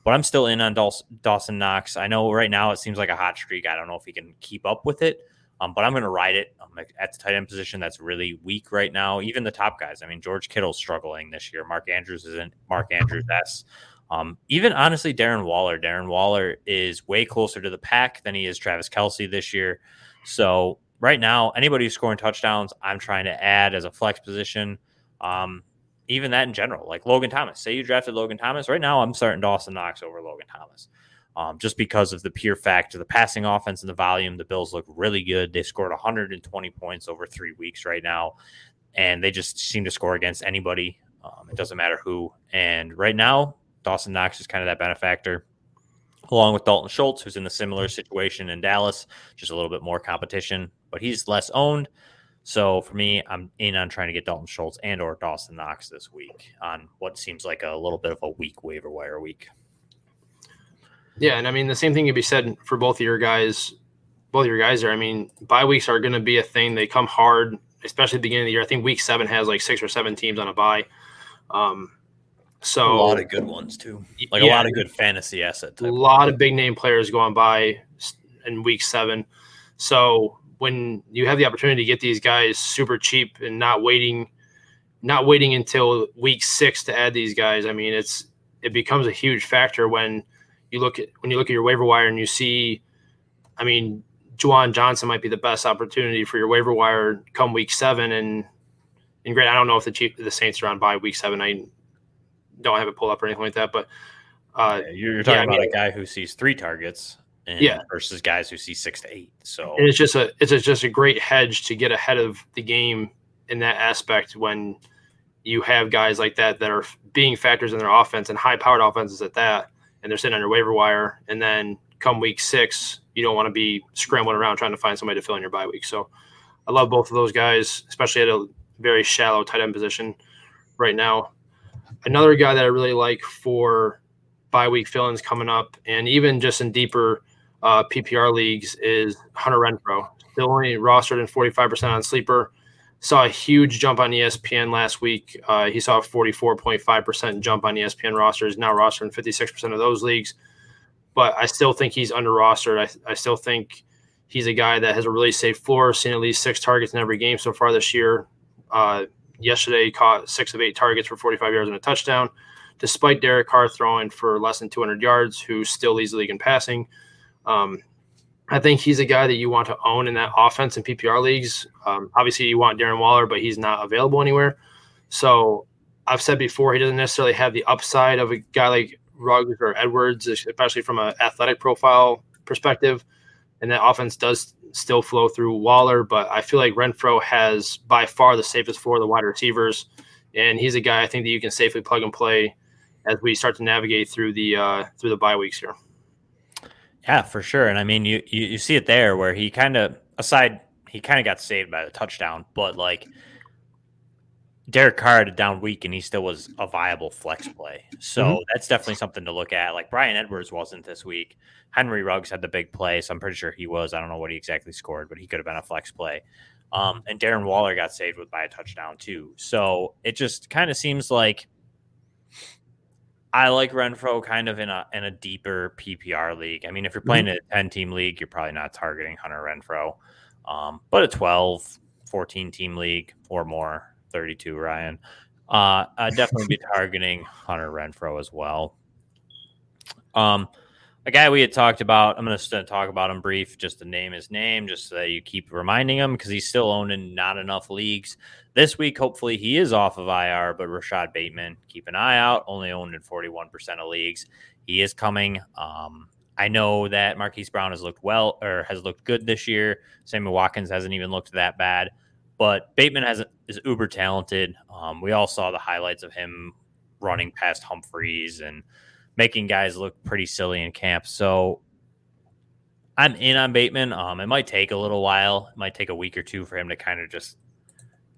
but I'm still in on Dawson Knox. I know right now it seems like a hot streak. I don't know if he can keep up with it, um, but I'm going to ride it um, at the tight end position. That's really weak right now. Even the top guys. I mean, George Kittle's struggling this year. Mark Andrews isn't Mark Andrews S. Um, even honestly, Darren Waller. Darren Waller is way closer to the pack than he is Travis Kelce this year. So right now, anybody who's scoring touchdowns, I'm trying to add as a flex position. Um, even that in general, like Logan Thomas. Say you drafted Logan Thomas. Right now, I'm starting Dawson Knox over Logan Thomas. Um, just because of the pure fact of the passing offense and the volume. The Bills look really good. They scored 120 points over three weeks right now, and they just seem to score against anybody. Um, it doesn't matter who. And right now, Dawson Knox is kind of that benefactor along with Dalton Schultz, who's in a similar situation in Dallas, just a little bit more competition, but he's less owned. So for me, I'm in on trying to get Dalton Schultz and or Dawson Knox this week on what seems like a little bit of a weak waiver wire week. Yeah, and I mean the same thing could be said for both of your guys. Both of your guys there. I mean, bye weeks are going to be a thing. They come hard, especially at the beginning of the year. I think week seven has like six or seven teams on a bye. Um, so a lot of good ones too, like yeah, a lot of good fantasy assets. A lot of big name players going by in week seven. So when you have the opportunity to get these guys super cheap and not waiting, not waiting until week six to add these guys, I mean, it's it becomes a huge factor when you look at when you look at your waiver wire and you see, I mean, Juwan Johnson might be the best opportunity for your waiver wire come week seven, and and great. I don't know if the Chief, the Saints are on bye week seven. I don't have it pulled up or anything like that. But uh, yeah, you're talking yeah, about I mean, a guy who sees three targets, yeah, versus guys who see six to eight. So and it's just a it's a, just a great hedge to get ahead of the game in that aspect when you have guys like that that are being factors in their offense and high powered offenses at that, and they're sitting on your waiver wire, and then come week six, you don't want to be scrambling around trying to find somebody to fill in your bye week. So I love both of those guys, especially at a very shallow tight end position right now. Another guy that I really like for bye week fill-ins coming up, and even just in deeper uh, PPR leagues, is Hunter Renfrow. Still only rostered in 45% on sleeper. Saw a huge jump on ESPN last week. Uh, he saw a 44.5% jump on ESPN rosters. Now rostered in 56% of those leagues. But I still think he's under rostered. I, I still think he's a guy that has a really safe floor, seen at least six targets in every game so far this year. Uh, yesterday caught six of eight targets for 45 yards and a touchdown, despite Derek Carr throwing for less than 200 yards, who still leads the league in passing. Um, I think he's a guy that you want to own in that offense in PPR leagues. Um, obviously, you want Darren Waller, but he's not available anywhere. So I've said before, he doesn't necessarily have the upside of a guy like Ruggs or Edwards, especially from an athletic profile perspective. And that offense does still flow through Waller, but I feel like Renfrow has by far the safest for the wide receivers, and he's a guy I think that you can safely plug and play as we start to navigate through the uh, through the bye weeks here. Yeah, for sure. And I mean, you you, you see it there where he kind of aside he kind of got saved by the touchdown, but like Derek Carr had a down week and he still was a viable flex play. So mm-hmm. that's definitely something to look at. Like Bryan Edwards wasn't this week. Henry Ruggs had the big play, so I'm pretty sure he was. I don't know what he exactly scored, but he could have been a flex play. Um, and Darren Waller got saved with by a touchdown too. So it just kind of seems like I like Renfrow kind of in a in a deeper PPR league. I mean, if you're playing mm-hmm. a 10 team league, you're probably not targeting Hunter Renfrow. Um, but a 12, 14 team league or more, 32 Ryan, uh, I'd definitely be <laughs> targeting Hunter Renfrow as well. Um, a guy we had talked about. I'm going to talk about him brief, just to name his name, just so that you keep reminding him because he's still owned in not enough leagues. This week, hopefully, he is off of IR, but Rashod Bateman, keep an eye out. Only owned in 41% of leagues. He is coming. Um, I know that Marquise Brown has looked well or has looked good this year. Samuel Watkins hasn't even looked that bad, but Bateman has is uber talented. Um, we all saw the highlights of him running past Humphreys and making guys look pretty silly in camp. So I'm in on Bateman. Um, it might take a little while. It might take a week or two for him to kind of just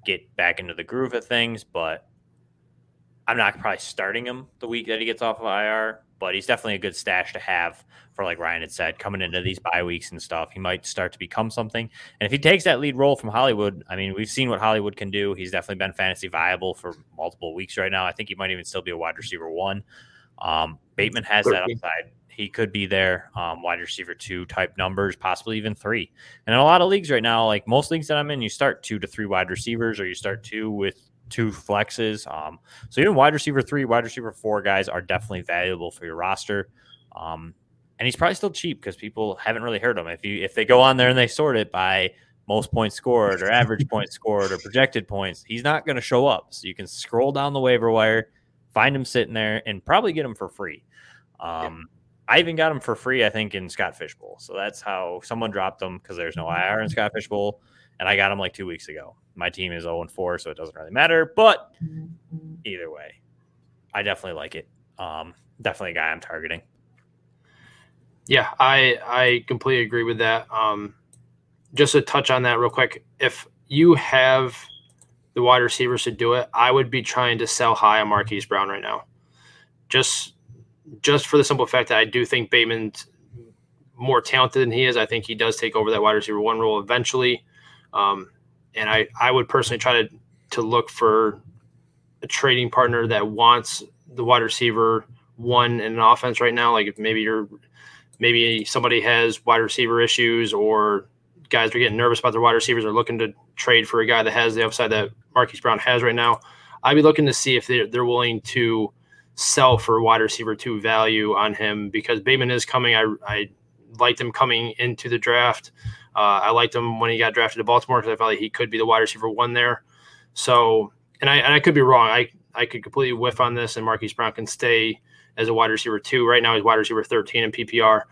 get back into the groove of things, but I'm not probably starting him the week that he gets off of IR, but he's definitely a good stash to have for like Ryan had said, coming into these bye weeks and stuff. He might start to become something. And if he takes that lead role from Hollywood, I mean, we've seen what Hollywood can do. He's definitely been fantasy viable for multiple weeks right now. I think he might even still be a wide receiver one. Um, Bateman has that upside. He could be there, um, wide receiver two type numbers, possibly even three. And in a lot of leagues right now, like most leagues that I'm in, you start two to three wide receivers, or you start two with two flexes. Um, so even wide receiver three, wide receiver four guys are definitely valuable for your roster. Um, and he's probably still cheap because people haven't really heard him. If you if they go on there and they sort it by most points scored or average points scored or projected points, he's not going to show up. So you can scroll down the waiver wire, find him sitting there, and probably get him for free. Um, I even got him for free, I think, in Scott Fishbowl. So that's how someone dropped him because there's no IR in Scott Fishbowl, and I got him like two weeks ago. My team is 0 4, so it doesn't really matter. But either way, I definitely like it. Um, definitely a guy I'm targeting. Yeah, I I completely agree with that. Um, just to touch on that real quick, if you have the wide receivers to do it, I would be trying to sell high on Marquise Brown right now. Just just for the simple fact that I do think Bateman's more talented than he is. I think he does take over that wide receiver one role eventually. Um, and I, I would personally try to to look for a trading partner that wants the wide receiver one in an offense right now. Like if maybe you're maybe somebody has wide receiver issues or guys are getting nervous about their wide receivers are looking to trade for a guy that has the upside that Marquise Brown has right now. I'd be looking to see if they're, they're willing to sell for wide receiver two value on him because Bateman is coming. I, I liked him coming into the draft. Uh, I liked him when he got drafted to Baltimore because I felt like he could be the wide receiver one there. So, and I, and I could be wrong. I, I could completely whiff on this and Marquise Brown can stay as a wide receiver two. Right now he's wide receiver 13 in PPR,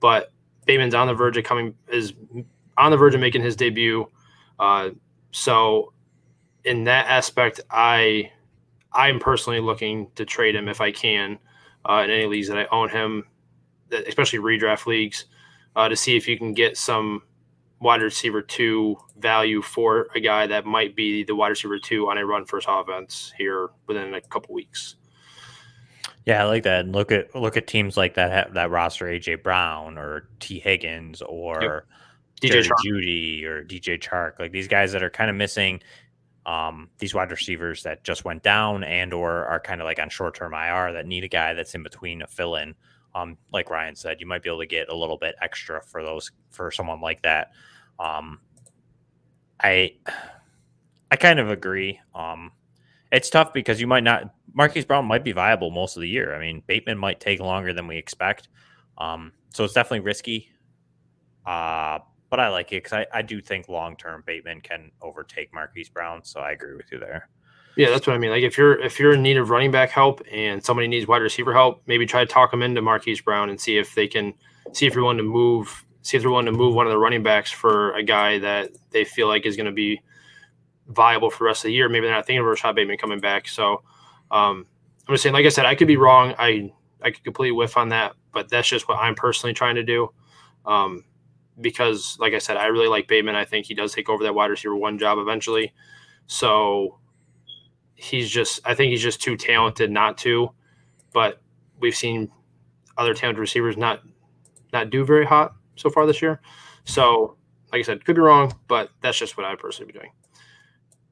but Bateman's on the verge of coming is on the verge of making his debut. Uh, so in that aspect, I I'm personally looking to trade him if I can uh, in any leagues that I own him, especially redraft leagues, uh, to see if you can get some wide receiver two value for a guy that might be the wide receiver two on a run first offense here within a couple weeks. Yeah, I like that. And look at look at teams like that that roster AJ Brown or Tee Higgins or yep. DJ Jeudy or DJ Chark, like these guys that are kind of missing um, these wide receivers that just went down and or are kind of like on short term IR that need a guy that's in between a fill in. Um, like Ryan said, you might be able to get a little bit extra for those for someone like that. Um, I I kind of agree. Um, it's tough because you might not Marquise Brown might be viable most of the year. I mean, Bateman might take longer than we expect. Um, so it's definitely risky. Uh, but I like it because I, I do think long term Bateman can overtake Marquise Brown. So I agree with you there. Yeah, that's what I mean. Like if you're if you're in need of running back help and somebody needs wide receiver help, maybe try to talk them into Marquise Brown and see if they can see if you're willing to move see if they're willing to move one of the running backs for a guy that they feel like is going to be viable for the rest of the year. Maybe they're not thinking of Rashod Bateman coming back. So um, I'm just saying, like I said, I could be wrong. I I could completely whiff on that, but that's just what I'm personally trying to do. Um, because, like I said, I really like Bateman. I think he does take over that wide receiver one job eventually. So he's just, I think he's just too talented not to. But we've seen other talented receivers not not do very hot so far this year. So, like I said, could be wrong, but that's just what I'd personally be doing.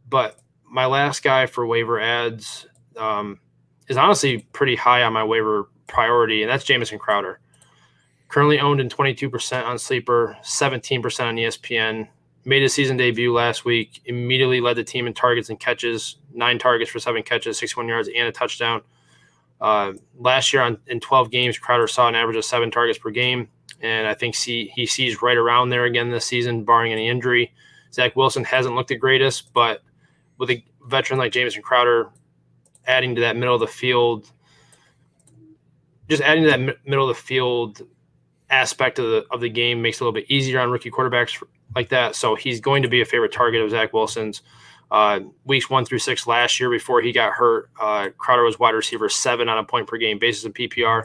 But my last guy for waiver adds um, is honestly pretty high on my waiver priority, and that's Jamison Crowder. Currently owned in 22% on Sleeper, 17% on ESPN. Made his season debut last week. Immediately led the team in targets and catches. Nine targets for seven catches, 61 yards, and a touchdown. Uh, last year on in 12 games, Crowder saw an average of seven targets per game, and I think see, he sees right around there again this season, barring any injury. Zach Wilson hasn't looked the greatest, but with a veteran like Jamison Crowder adding to that middle of the field, just adding to that middle of the field aspect of the of the game makes it a little bit easier on rookie quarterbacks like that. So he's going to be a favorite target of Zach Wilson's. Uh, weeks one through six last year, before he got hurt, uh, Crowder was wide receiver seven on a point per game basis in PPR.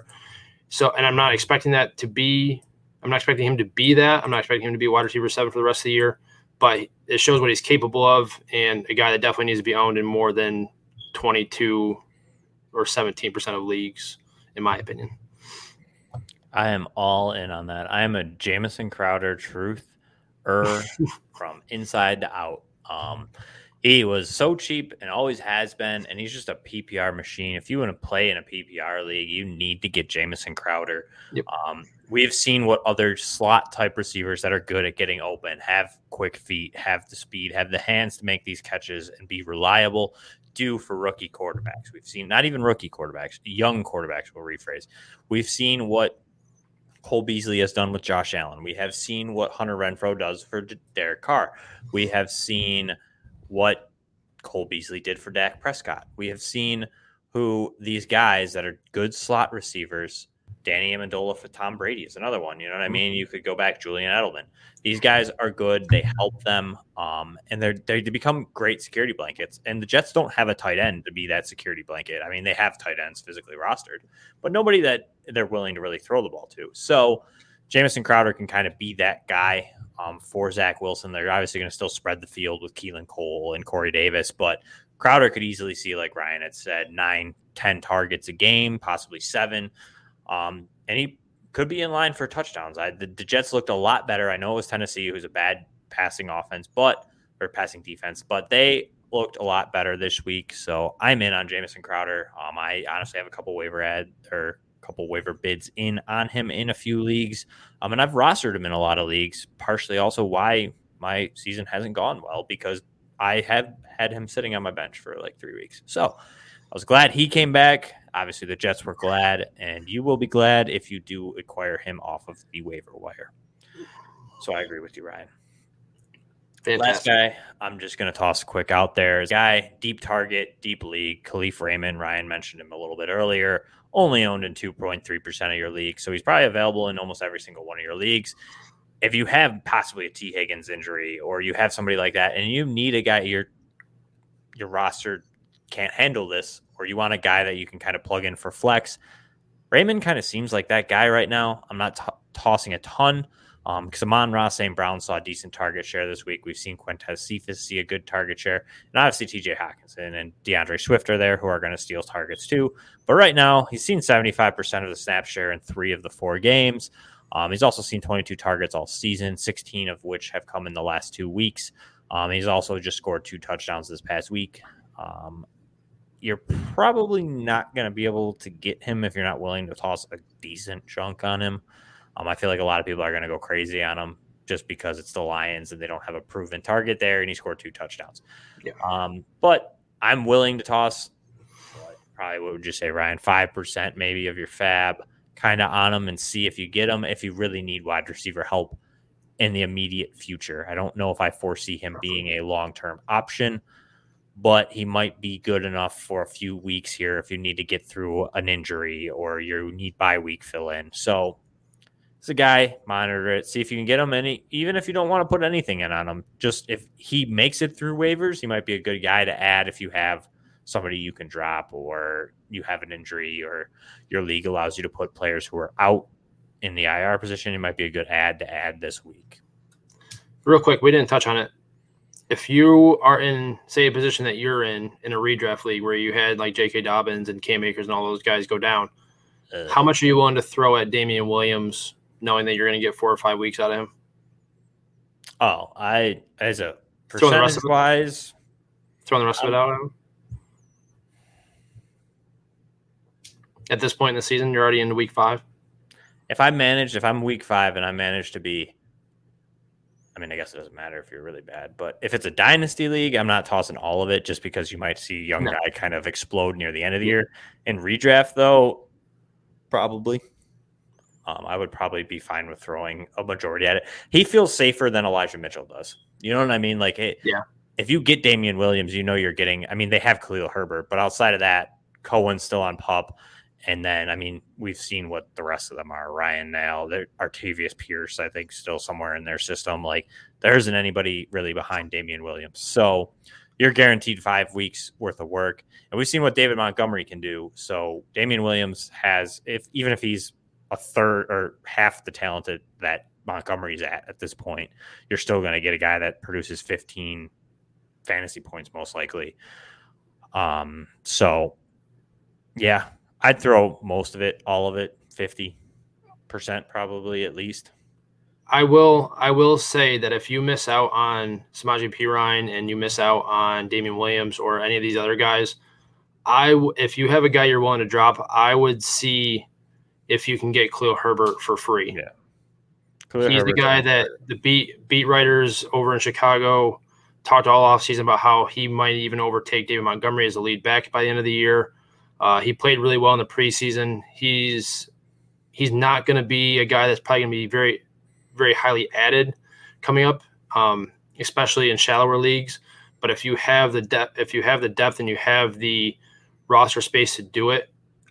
So, and I'm not expecting that to be. I'm not expecting him to be that. I'm not expecting him to be wide receiver seven for the rest of the year. But it shows what he's capable of, and a guy that definitely needs to be owned in more than 22 or 17 percent of leagues, in my opinion. I am all in on that. I am a Jamison Crowder truth er <laughs> from inside to out. Um, he was so cheap and always has been, and he's just a PPR machine. If you want to play in a PPR league, you need to get Jamison Crowder. Yep. Um, we've seen what other slot type receivers that are good at getting open have quick feet, have the speed, have the hands to make these catches and be reliable. Do for rookie quarterbacks. We've seen not even rookie quarterbacks, young quarterbacks we'll rephrase. We've seen what Cole Beasley has done with Josh Allen. We have seen what Hunter Renfrow does for Derek Carr. We have seen what Cole Beasley did for Dak Prescott. We have seen who these guys that are good slot receivers Danny Amendola for Tom Brady is another one. You know what I mean? You could go back Julian Edelman. These guys are good. They help them, um, and they're they become great security blankets. And the Jets don't have a tight end to be that security blanket. I mean, they have tight ends physically rostered, but nobody that they're willing to really throw the ball to. So Jamison Crowder can kind of be that guy um, for Zach Wilson. They're obviously going to still spread the field with Keelan Cole and Corey Davis, but Crowder could easily see, like Ryan had said, nine, ten targets a game, possibly seven. Um, and he could be in line for touchdowns. I, the, the Jets looked a lot better. I know it was Tennessee, who's a bad passing offense, but or passing defense, but they looked a lot better this week. So I'm in on Jamison Crowder. Um, I honestly have a couple waiver ad or couple waiver bids in on him in a few leagues. Um, and I've rostered him in a lot of leagues, partially also why my season hasn't gone well because I have had him sitting on my bench for like three weeks. So I was glad he came back. Obviously, the Jets were glad, and you will be glad if you do acquire him off of the waiver wire. So I agree with you, Ryan. Fantastic. Last guy, I'm just going to toss quick out there. Guy, deep target, deep league, Kalif Raymond. Ryan mentioned him a little bit earlier. Only owned in 2.3% of your league. So he's probably available in almost every single one of your leagues. If you have possibly a T. Higgins injury or you have somebody like that and you need a guy, your, your roster can't handle this, or you want a guy that you can kind of plug in for flex, Raymond kind of seems like that guy right now. I'm not t- tossing a ton because um, Amon-Ra St. Brown saw a decent target share this week. We've seen Quintez Cephus see a good target share. And obviously, TJ Hockenson and D'Andre Swift are there who are going to steal targets too. But right now, he's seen 75% of the snap share in three of the four games. Um, he's also seen 22 targets all season, 16 of which have come in the last two weeks. Um, he's also just scored two touchdowns this past week. Um, you're probably not going to be able to get him if you're not willing to toss a decent chunk on him. Um, I feel like a lot of people are going to go crazy on him just because it's the Lions and they don't have a proven target there, and he scored two touchdowns. Yeah. Um, but I'm willing to toss probably what would you say, Ryan, five percent maybe of your FAAB kind of on him and see if you get him if you really need wide receiver help in the immediate future. I don't know if I foresee him being a long term option, but he might be good enough for a few weeks here if you need to get through an injury or you need bye week fill in. So it's a guy, monitor it, see if you can get him. Any, even if you don't want to put anything in on him, just if he makes it through waivers, he might be a good guy to add if you have somebody you can drop or you have an injury or your league allows you to put players who are out in the IR position. It might be a good ad to add this week. Real quick, we didn't touch on it. If you are in, say, a position that you're in in a redraft league where you had like J.K. Dobbins and Cam Akers and all those guys go down, uh, how much are you willing to throw at Damien Williams knowing that you're going to get four or five weeks out of him? Oh, I as a percentage wise, throwing the rest of it out of him. At this point in the season, you're already into week five. If I managed, if I'm week five and I manage to be, I mean, I guess it doesn't matter if you're really bad, but if it's a dynasty league, I'm not tossing all of it just because you might see young no. guy kind of explode near the end of the year. In redraft, though, probably um, I would probably be fine with throwing a majority at it. He feels safer than Elijah Mitchell does. You know what I mean? Like, it, yeah. If you get Damien Williams, you know you're getting. I mean, they have Khalil Herbert, but outside of that, Cohen's still on pup. And then, I mean, we've seen what the rest of them are. Ryan Nall, Artavis Pierce, I think, still somewhere in their system. Like, there isn't anybody really behind Damien Williams. So you're guaranteed five weeks worth of work. And we've seen what David Montgomery can do. So Damien Williams has, if even if he's a third or half the talent that Montgomery's at at this point, you're still going to get a guy that produces 15 fantasy points most likely. Um, so yeah, I'd throw most of it, all of it, 50% probably at least. I will I will say that if you miss out on Samaje Perine and you miss out on Damien Williams or any of these other guys, I if you have a guy you're willing to drop, I would see if you can get Khalil Herbert for free. Yeah. Khalil He's Herbert's the guy that the beat beat writers over in Chicago talked all off season about how he might even overtake David Montgomery as a lead back by the end of the year. Uh, he played really well in the preseason. He's he's not going to be a guy that's probably going to be very very highly added coming up, um, especially in shallower leagues. But if you have the depth, if you have the depth and you have the roster space to do it,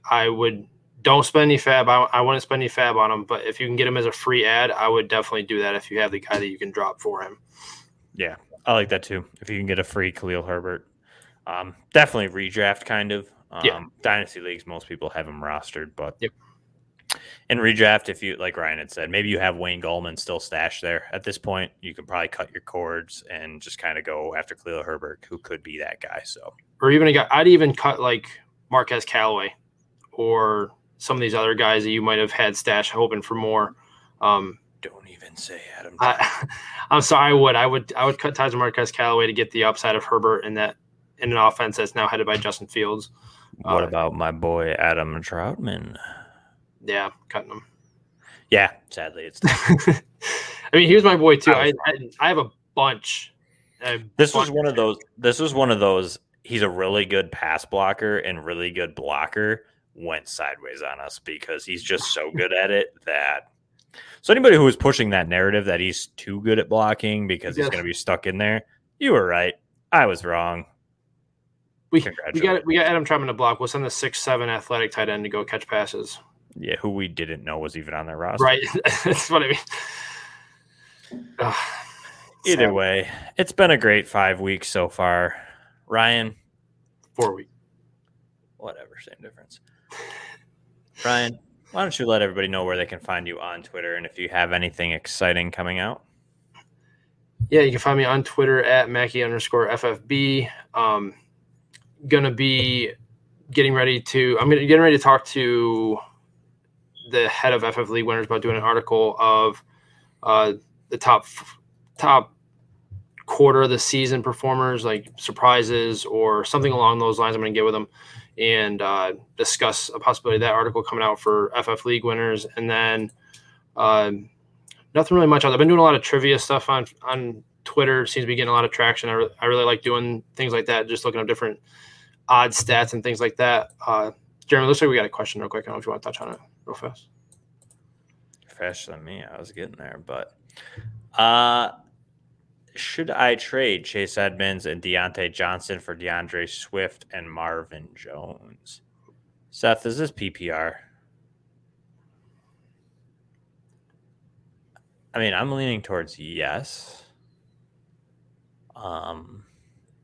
I would don't spend any FAAB. I, I wouldn't spend any FAAB on him, but if you can get him as a free ad, I would definitely do that if you have the guy that you can drop for him. Yeah, I like that too. If you can get a free Khalil Herbert, um, definitely redraft kind of. Um, yeah. Dynasty leagues, most people have him rostered, but yep. in redraft, if you like Ryan had said, maybe you have Wayne Gallman still stashed there at this point. You can probably cut your cords and just kind of go after Khalil Herbert, who could be that guy. So, or even a guy, I'd even cut like Marquez Callaway or some of these other guys that you might have had stash hoping for more. Um, Don't even say Adam. I, <laughs> I'm sorry, I would. I would. I would cut ties with Marquez Callaway to get the upside of Herbert in that in an offense that's now headed by Justin Fields. what uh, about my boy Adam Trautman? Yeah, cutting him. Yeah, sadly, it's <laughs> I mean, he was my boy too. I I, I, have a bunch. a this was one of those. This was one of those. He's a really good pass blocker and really good blocker. Went sideways on us because he's just so good at it that. So anybody who was pushing that narrative that he's too good at blocking because he's going to be stuck in there, you were right. I was wrong. We, we got we got Adam Trautman to block. We'll send the six seven athletic tight end to go catch passes. Yeah, who we didn't know was even on their roster. Right. <laughs> That's what I mean. Ugh, Either sad. way, it's been a great five weeks so far. Ryan, four week. whatever, same difference. Ryan, why don't you let everybody know where they can find you on Twitter and if you have anything exciting coming out? Yeah, you can find me on Twitter at Mackie underscore FFB. Um, gonna be getting ready to. I'm gonna getting ready to talk to the head of FF League winners about doing an article of uh, the top top quarter of the season performers, like surprises or something along those lines. I'm gonna get with them and uh, discuss a possibility of that article coming out for FF League winners, and then. Uh, nothing really much else. I've been doing a lot of trivia stuff on on Twitter. It seems to be getting a lot of traction. I, re- I really like doing things like that, just looking up different odd stats and things like that. Uh, Jeremy, looks like we got a question real quick. I don't know if you want to touch on it real fast. Faster than me. I was getting there, but uh should I trade Chase Edmonds and Diontae Johnson for D'Andre Swift and Marvin Jones? Seth, is this PPR? I mean, I'm leaning towards yes. Um,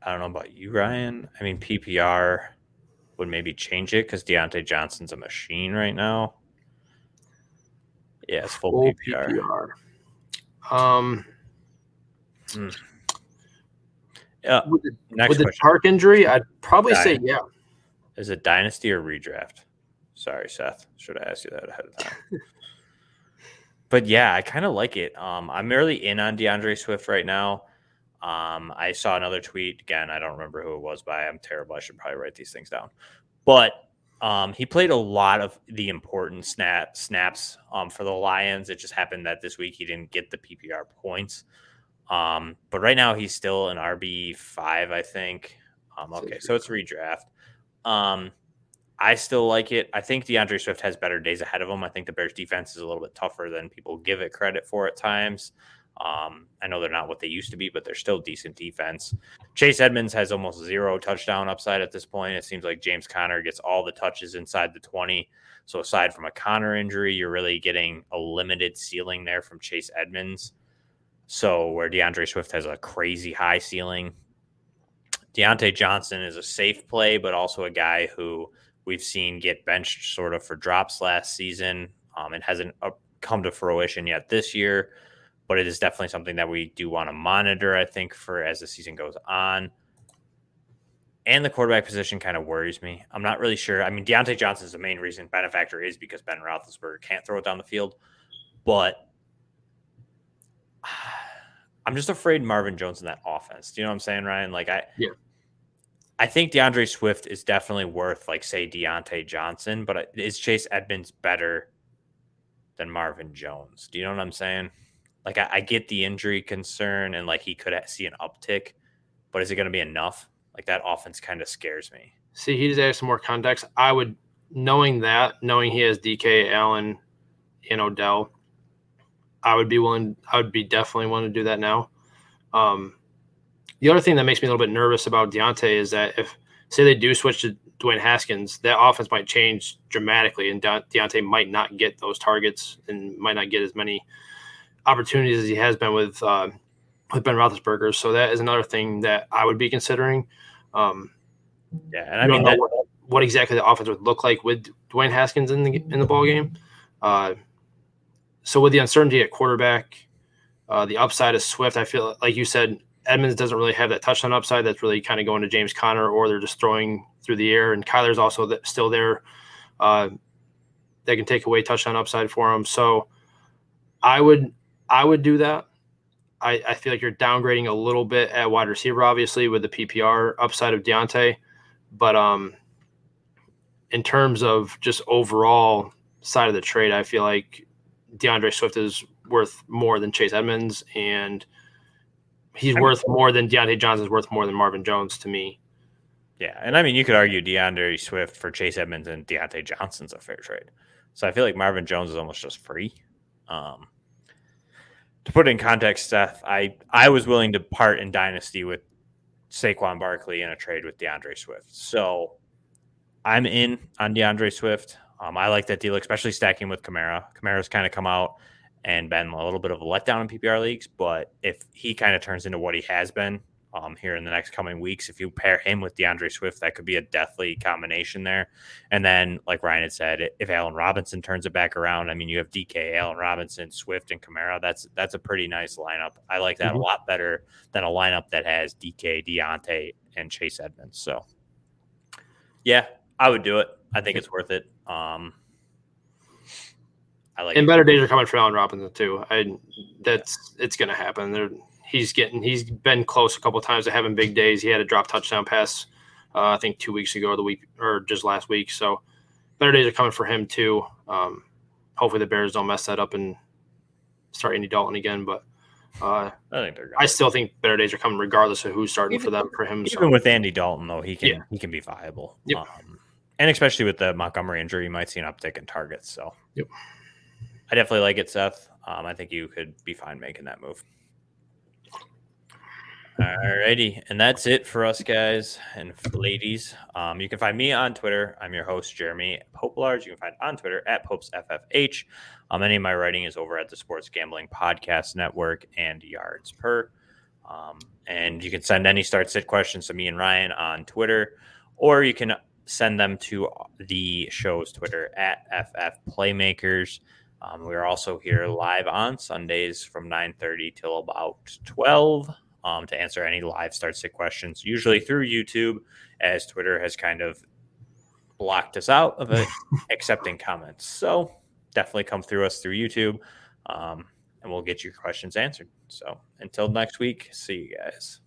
I don't know about you, Ryan. I mean, PPR would maybe change it because Diontae Johnson's a machine right now. Yeah, it's full, Full PPR. PPR. Um, Yeah. with the, Next with the question: Park injury, I'd probably say yeah. Is it dynasty or redraft? Sorry, Seth. Should I ask you that ahead of time. <laughs> but yeah, I kind of like it. Um, I'm really in on D'Andre Swift right now. Um, I saw another tweet again. I don't remember who it was by. I'm terrible. I should probably write these things down. But um, he played a lot of the important snap snaps um, for the Lions. It just happened that this week he didn't get the PPR points. Um, but right now he's still an RB five, I think. Um, okay, so it's redraft. Um, I still like it. I think D'Andre Swift has better days ahead of him. I think the Bears defense is a little bit tougher than people give it credit for at times. Um, I know they're not what they used to be, but they're still decent defense. Chase Edmonds has almost zero touchdown upside at this point. It seems like James Conner gets all the touches inside the 20. So aside from a Conner injury, you're really getting a limited ceiling there from Chase Edmonds. So where D'Andre Swift has a crazy high ceiling, Diontae Johnson is a safe play, but also a guy who we've seen get benched sort of for drops last season. Um, it hasn't come to fruition yet this year, but it is definitely something that we do want to monitor. I think for as the season goes on. And the quarterback position kind of worries me. I'm not really sure. I mean, Diontae Johnson is the main reason benefactor is because Ben Roethlisberger can't throw it down the field, but I'm just afraid Marvin Jones in that offense. Do you know what I'm saying, Ryan? Like I, Yeah. I think D'Andre Swift is definitely worth like say Diontae Johnson, but uh, is Chase Edmonds better than Marvin Jones? Do you know what I'm saying? Like I, I get the injury concern and like he could see an uptick, but is it going to be enough? Like that offense kind of scares me. See, he just added some more context. I would, knowing that, knowing he has DK, Allen, and Odell, I would be willing. I would be definitely willing to do that now. Um, the other thing that makes me a little bit nervous about Diontae is that if, say, they do switch to Dwayne Haskins, that offense might change dramatically, and De- Diontae might not get those targets and might not get as many opportunities as he has been with uh, with Ben Roethlisberger. So that is another thing that I would be considering. Um, Yeah, and I mean that, what, what exactly the offense would look like with Dwayne Haskins in the in the ball game. Uh, so with the uncertainty at quarterback, uh, the upside is Swift. I feel like you said Edmonds doesn't really have that touchdown upside. That's really kind of going to James Conner, or they're just throwing through the air. And Kyler's also th- still there. Uh, that can take away touchdown upside for him. So I would I would do that. I, I feel like you're downgrading a little bit at wide receiver, obviously, with the PPR upside of Diontae. But um, in terms of just overall side of the trade, I feel like D'Andre Swift is worth more than Chase Edmonds, and he's I mean, worth more than Diontae Johnson is worth more than Marvin Jones to me. Yeah, and I mean you could argue D'Andre Swift for Chase Edmonds and Diontae Johnson's a fair trade. So I feel like Marvin Jones is almost just free. Um, to put it in context, Seth, I I was willing to part in dynasty with Saquon Barkley in a trade with D'Andre Swift. So I'm in on D'Andre Swift. Um, I like that deal, especially stacking with Kamara. Kamara's kind of come out and been a little bit of a letdown in PPR leagues, but if he kind of turns into what he has been um, here in the next coming weeks. If you pair him with D'Andre Swift, that could be a deathly combination there. And then, like Ryan had said, if Allen Robinson turns it back around, I mean, you have DK, Allen Robinson, Swift, and Kamara. That's that's a pretty nice lineup. I like that mm-hmm. a lot better than a lineup that has DK, Diontae, and Chase Edmonds. So, yeah, I would do it. I think it's worth it. Um, I like. And it. better days are coming for Allen Robinson too. I that's it's going to happen. They're he's getting he's been close a couple times to having big days. He had a drop touchdown pass, uh, I think two weeks ago, or the week or just last week. So better days are coming for him too. Um, hopefully the Bears don't mess that up and start Andy Dalton again. But uh, I think they're. I still think better days are coming regardless of who's starting even, for them for him. Even so. with Andy Dalton though, he can yeah. he can be viable. Yep. Um, and especially with the Montgomery injury, you might see an uptick in targets. So yep. I definitely like it, Seth. Um, I think you could be fine making that move. Alrighty, and that's it for us guys and ladies. Um, you can find me on Twitter. I'm your host, Jeremy Pope Large. You can find on Twitter at Popes FFH. Um, any of my writing is over at the Sports Gambling Podcast Network and Yards Per. Um, and you can send any start sit questions to me and Ryan on Twitter, or you can send them to the show's Twitter at FF Playmakers. Um, we are also here live on Sundays from 9:30 till about 12 um, to answer any live start sit questions, usually through YouTube, as Twitter has kind of blocked us out of it, <laughs> accepting comments. So definitely come through us through YouTube, um, and we'll get your questions answered. So until next week, see you guys.